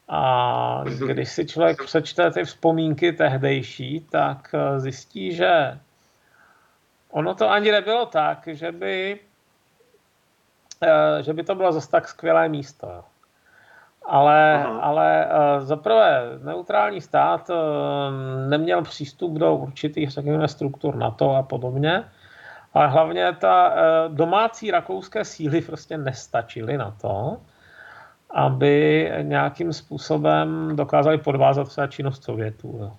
A když si člověk přečte ty vzpomínky tehdejší, tak eh, zjistí, že ono to ani nebylo tak, že by, že by to bylo zase tak skvělé místo. Ale, ale eh, zaprvé neutrální stát neměl přístup do určitých, řekněme, struktur NATO a podobně, ale hlavně ta domácí rakouské síly prostě nestačily na to, aby nějakým způsobem dokázali podvázat třeba činnost Sovětů. Jo.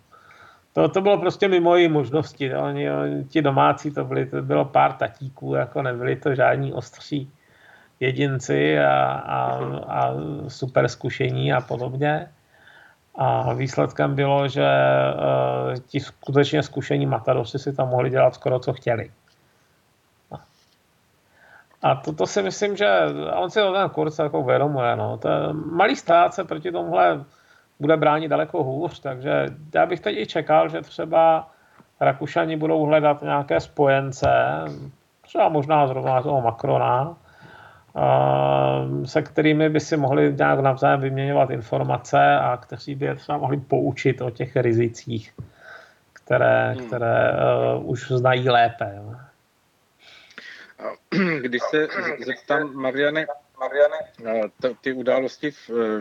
To, to bylo prostě mimo její možnosti. Oni, oni, ti domácí, to, byly, to bylo pár tatíků, jako nebyli to žádní ostří jedinci a, a, a super zkušení a podobně. A výsledkem bylo, že uh, ti skutečně zkušení matadosi si tam mohli dělat skoro co chtěli. A to, to si myslím, že on si to ten kurz jako uvědomuje. No. To malý stát se proti tomuhle bude bránit daleko hůř, takže já bych teď i čekal, že třeba Rakušani budou hledat nějaké spojence, třeba možná zrovna toho Macrona, se kterými by si mohli nějak navzájem vyměňovat informace a kteří by je třeba mohli poučit o těch rizicích, které, hmm. které uh, už znají lépe. Jo. [CLEARS THROAT] Když se zeptám, Mariane, Mariane ty události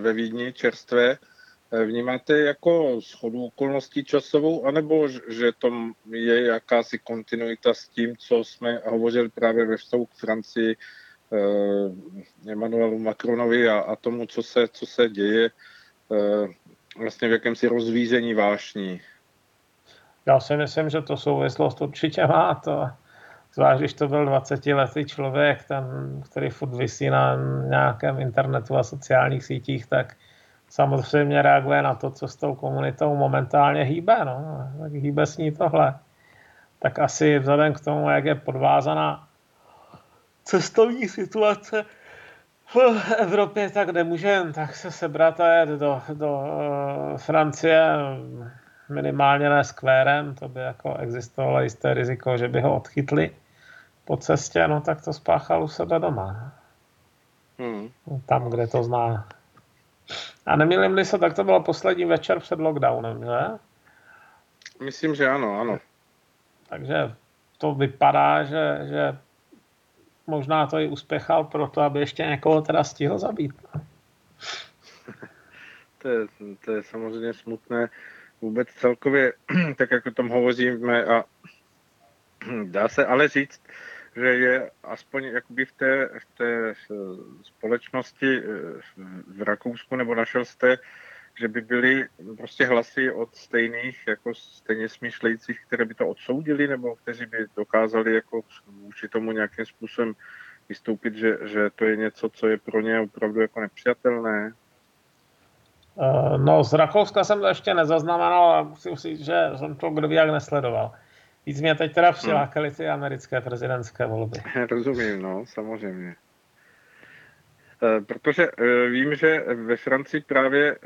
ve Vídni čerstvé, eh, vnímáte jako schodu okolností časovou, anebo že to je jakási kontinuita s tím, co jsme hovořili právě ve vztahu k Francii, eh, Emmanuelu Macronovi a, a tomu, co se, co se děje eh, vlastně v jakémsi rozvízení vášní? Já si myslím, že to souvislost určitě má. To Zvlášť, když to byl 20-letý člověk, ten, který furt vysí na nějakém internetu a sociálních sítích, tak samozřejmě reaguje na to, co s tou komunitou momentálně hýbe. No. Tak hýbe s ní tohle. Tak asi vzhledem k tomu, jak je podvázaná cestovní situace v Evropě, tak nemůže tak se sebrat a jet do, do uh, Francie minimálně ne skvérem, to by jako existovalo jisté riziko, že by ho odchytli po cestě, no tak to spáchal u sebe doma. Hmm. Tam, kde to zná. A nemýlím se, tak to bylo poslední večer před lockdownem, že? Myslím, že ano, ano. Takže to vypadá, že, že možná to i uspěchal proto, aby ještě někoho teda stihl zabít. [LAUGHS] To, je, to je samozřejmě smutné. Vůbec celkově, [CLEARS THROAT] tak jak o tom hovoříme a [CLEARS THROAT] dá se ale říct, že je aspoň jakoby v té, v té společnosti eh, v Rakousku, nebo našel jste, že by byly prostě hlasy od stejných, jako stejně smýšlejících, které by to odsoudili, nebo kteří by dokázali jako vůči tomu nějakým způsobem vystoupit, že, že to je něco, co je pro ně opravdu jako nepřijatelné? Eh, no, z Rakouska jsem to ještě nezaznamenal a musím říct, že jsem to kdo ví jak nesledoval. Víc mě teď teda přilákaly ty americké prezidentské volby. [LAUGHS] Rozumím, no, samozřejmě. Eh, protože eh, vím, že ve Francii právě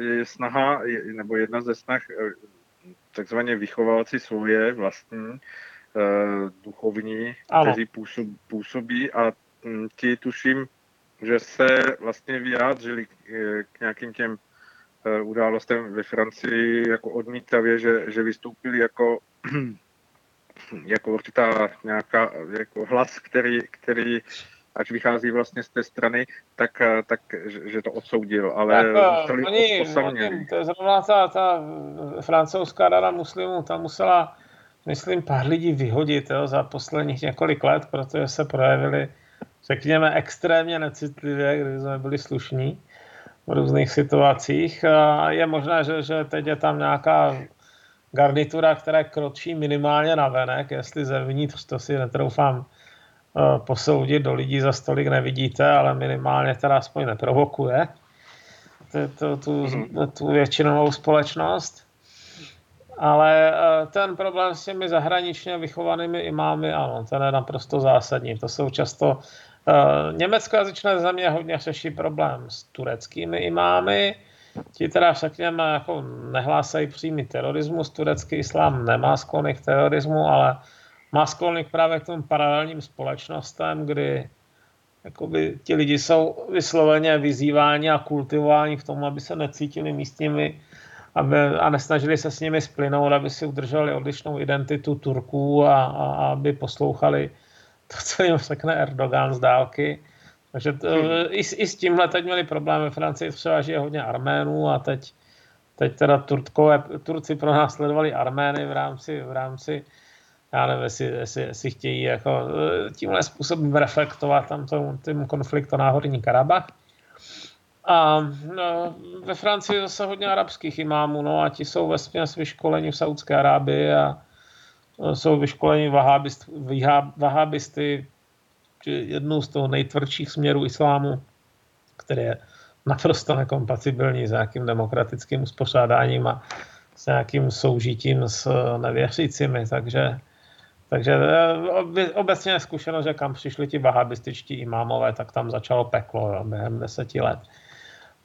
je snaha, nebo jedna ze snah eh, takzvaně vychovávat si svoje vlastní duchovní, ano. kteří působí a hm, ti tuším, že se vlastně vyjádřili k nějakým těm událostem ve Francii jako odmítavě, že, že vystoupili jako [CLEARS THROAT] jako určitá nějaká jako hlas, který, který až vychází vlastně z té strany, tak, tak že to odsoudil, ale jako, oni, oni, to je zrovna ta, ta francouzská rada muslimů, ta musela, myslím, pár lidí vyhodit jo, za posledních několik let, protože se projevili, řekněme, extrémně necitlivě, když jsme byli slušní v různých situacích. A je možné, že, že teď je tam nějaká garnitura, která kročí minimálně na venek, jestli zevnitř, to si netroufám eh, posoudit, do lidí za stolik nevidíte, ale minimálně teda aspoň neprovokuje tu, tu, mhm. tu většinovou společnost. Ale eh, ten problém s těmi zahraničně vychovanými imámy, ano, ten je naprosto zásadní. To jsou často Uh, německojazyčné země hodně řeší problém s tureckými imámy. Ti teda řekněme jako nehlásají přímý terorismus. Turecký islám nemá sklony k terorismu, ale má sklony právě k tomu paralelním společnostem, kdy jakoby, ti lidi jsou vysloveně vyzýváni a kultivováni k tomu, aby se necítili místními aby, a nesnažili se s nimi splynout, aby si udrželi odlišnou identitu Turků a, a aby poslouchali to, co jim řekne Erdogan z dálky. Takže to, hmm. i, i, s tímhle teď měli problém ve Francii, třeba žije hodně Arménů a teď, teď teda Turkové, Turci pro nás sledovali Armény v rámci, v rámci já nevím, jestli, jestli, jestli chtějí jako tímhle způsobem reflektovat tam tomu, tomu konfliktu na Horní Karabach. A no, ve Francii zase hodně arabských imámů, no a ti jsou ve směs vyškolení v Saudské Arábii a jsou vyškoleni vahábist, vahábisty, jednou z toho nejtvrdších směrů islámu, který je naprosto nekompatibilní s nějakým demokratickým uspořádáním a s nějakým soužitím s nevěřícími, takže takže eh, obecně je zkušenost, že kam přišli ti vahabističtí imámové, tak tam začalo peklo jo, během deseti let.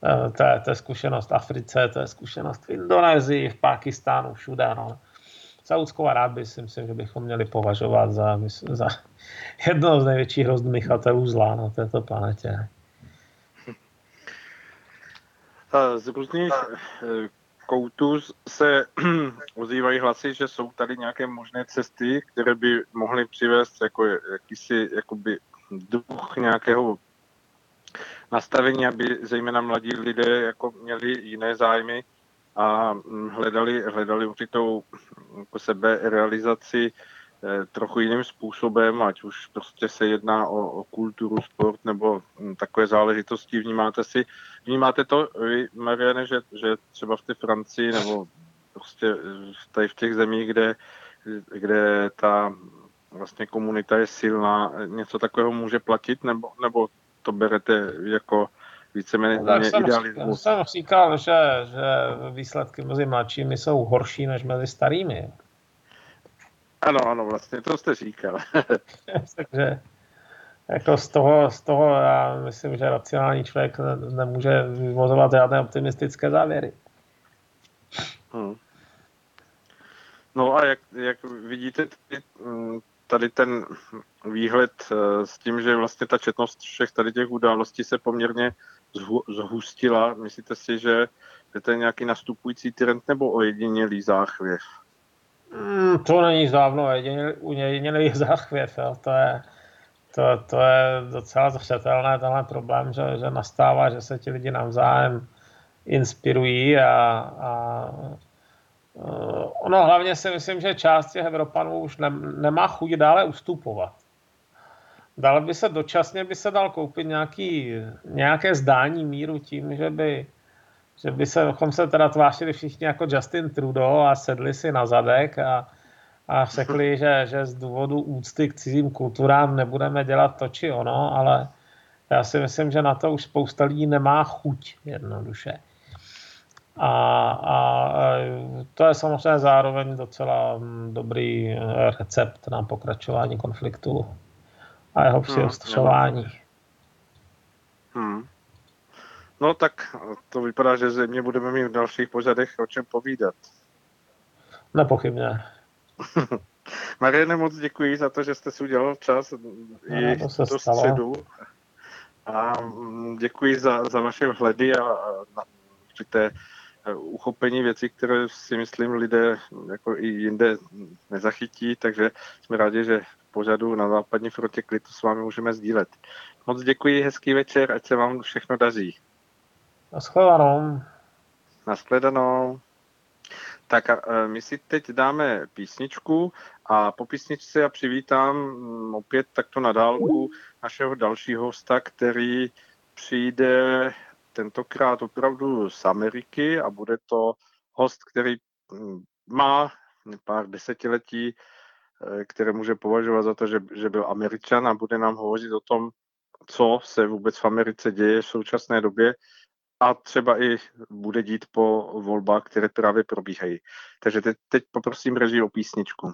Eh, to je, to je zkušenost v Africe, to je zkušenost v Indonésii, v Pákistánu, všude. No. Saudskou Arábii si myslím, že bychom měli považovat za, za [LAUGHS] jedno z největších rozdmychatelů zla na této planetě. Z různých koutů se [CLEARS THROAT] ozývají hlasy, že jsou tady nějaké možné cesty, které by mohly přivést jako jakýsi jakoby duch nějakého nastavení, aby zejména mladí lidé jako měli jiné zájmy a mm, hledali, hledali určitou jako sebe realizaci trochu jiným způsobem, ať už prostě se jedná o, o kulturu, sport nebo mm, takové záležitosti. Vnímáte si, vnímáte to vy, Mariane, že, že třeba v té Francii nebo prostě tady v těch zemích, kde, kde ta vlastně komunita je silná, něco takového může platit, nebo, nebo to berete jako víceméně no, tak jsem, idealismus. jsem říkal, že, že výsledky mezi mladšími jsou horší než mezi starými. Ano, ano, vlastně to jste říkal. [LAUGHS] Takže jako z toho, z toho já myslím, že racionální člověk nemůže vyvozovat žádné optimistické závěry. Hmm. No a jak, jak vidíte tady, mm, tady ten výhled eh, s tím, že vlastně ta četnost všech tady těch událostí se poměrně zhustila. Myslíte si, že to je nějaký nastupující trend nebo ojedinělý záchvěv? Mm, to není dávno ojedinělý záchvěv. Jo. To, je, to, to je docela zřetelné, tenhle problém, že, že nastává, že se ti lidi navzájem inspirují a, a ono hlavně si myslím, že část těch Evropanů už ne, nemá chuť dále ustupovat. Dal by se dočasně by se dal koupit nějaký, nějaké zdání míru tím, že by, že by se, se teda tvářili všichni jako Justin Trudeau a sedli si na zadek a, a řekli, že, že z důvodu úcty k cizím kulturám nebudeme dělat to či ono, ale já si myslím, že na to už spousta lidí nemá chuť jednoduše. A, a to je samozřejmě zároveň docela mm, dobrý recept na pokračování konfliktu a jeho přiostřování. Hmm, hmm. No tak to vypadá, že země budeme mít v dalších pořadech o čem povídat. Nepochybně. [LAUGHS] Mariane, moc děkuji za to, že jste si udělal čas i to se do středu. A mm, děkuji za, za vaše vhledy a, a na určité e, uchopení věcí, které si myslím lidé jako i jinde nezachytí, takže jsme rádi, že pořadu na západní frontě klidu s vámi můžeme sdílet. Moc děkuji, hezký večer, ať se vám všechno daří. Naschledanou. Naschledanou. Tak a e, my si teď dáme písničku a po písničce já přivítám mm, opět takto na dálku našeho dalšího hosta, který přijde tentokrát opravdu z Ameriky a bude to host, který mm, má pár desetiletí, e, které může považovat za to, že, že byl Američan a bude nám hovořit o tom, co se vůbec v Americe děje v současné době a třeba i bude dít po volbách, které právě probíhají. Takže teď, teď poprosím režii o písničku.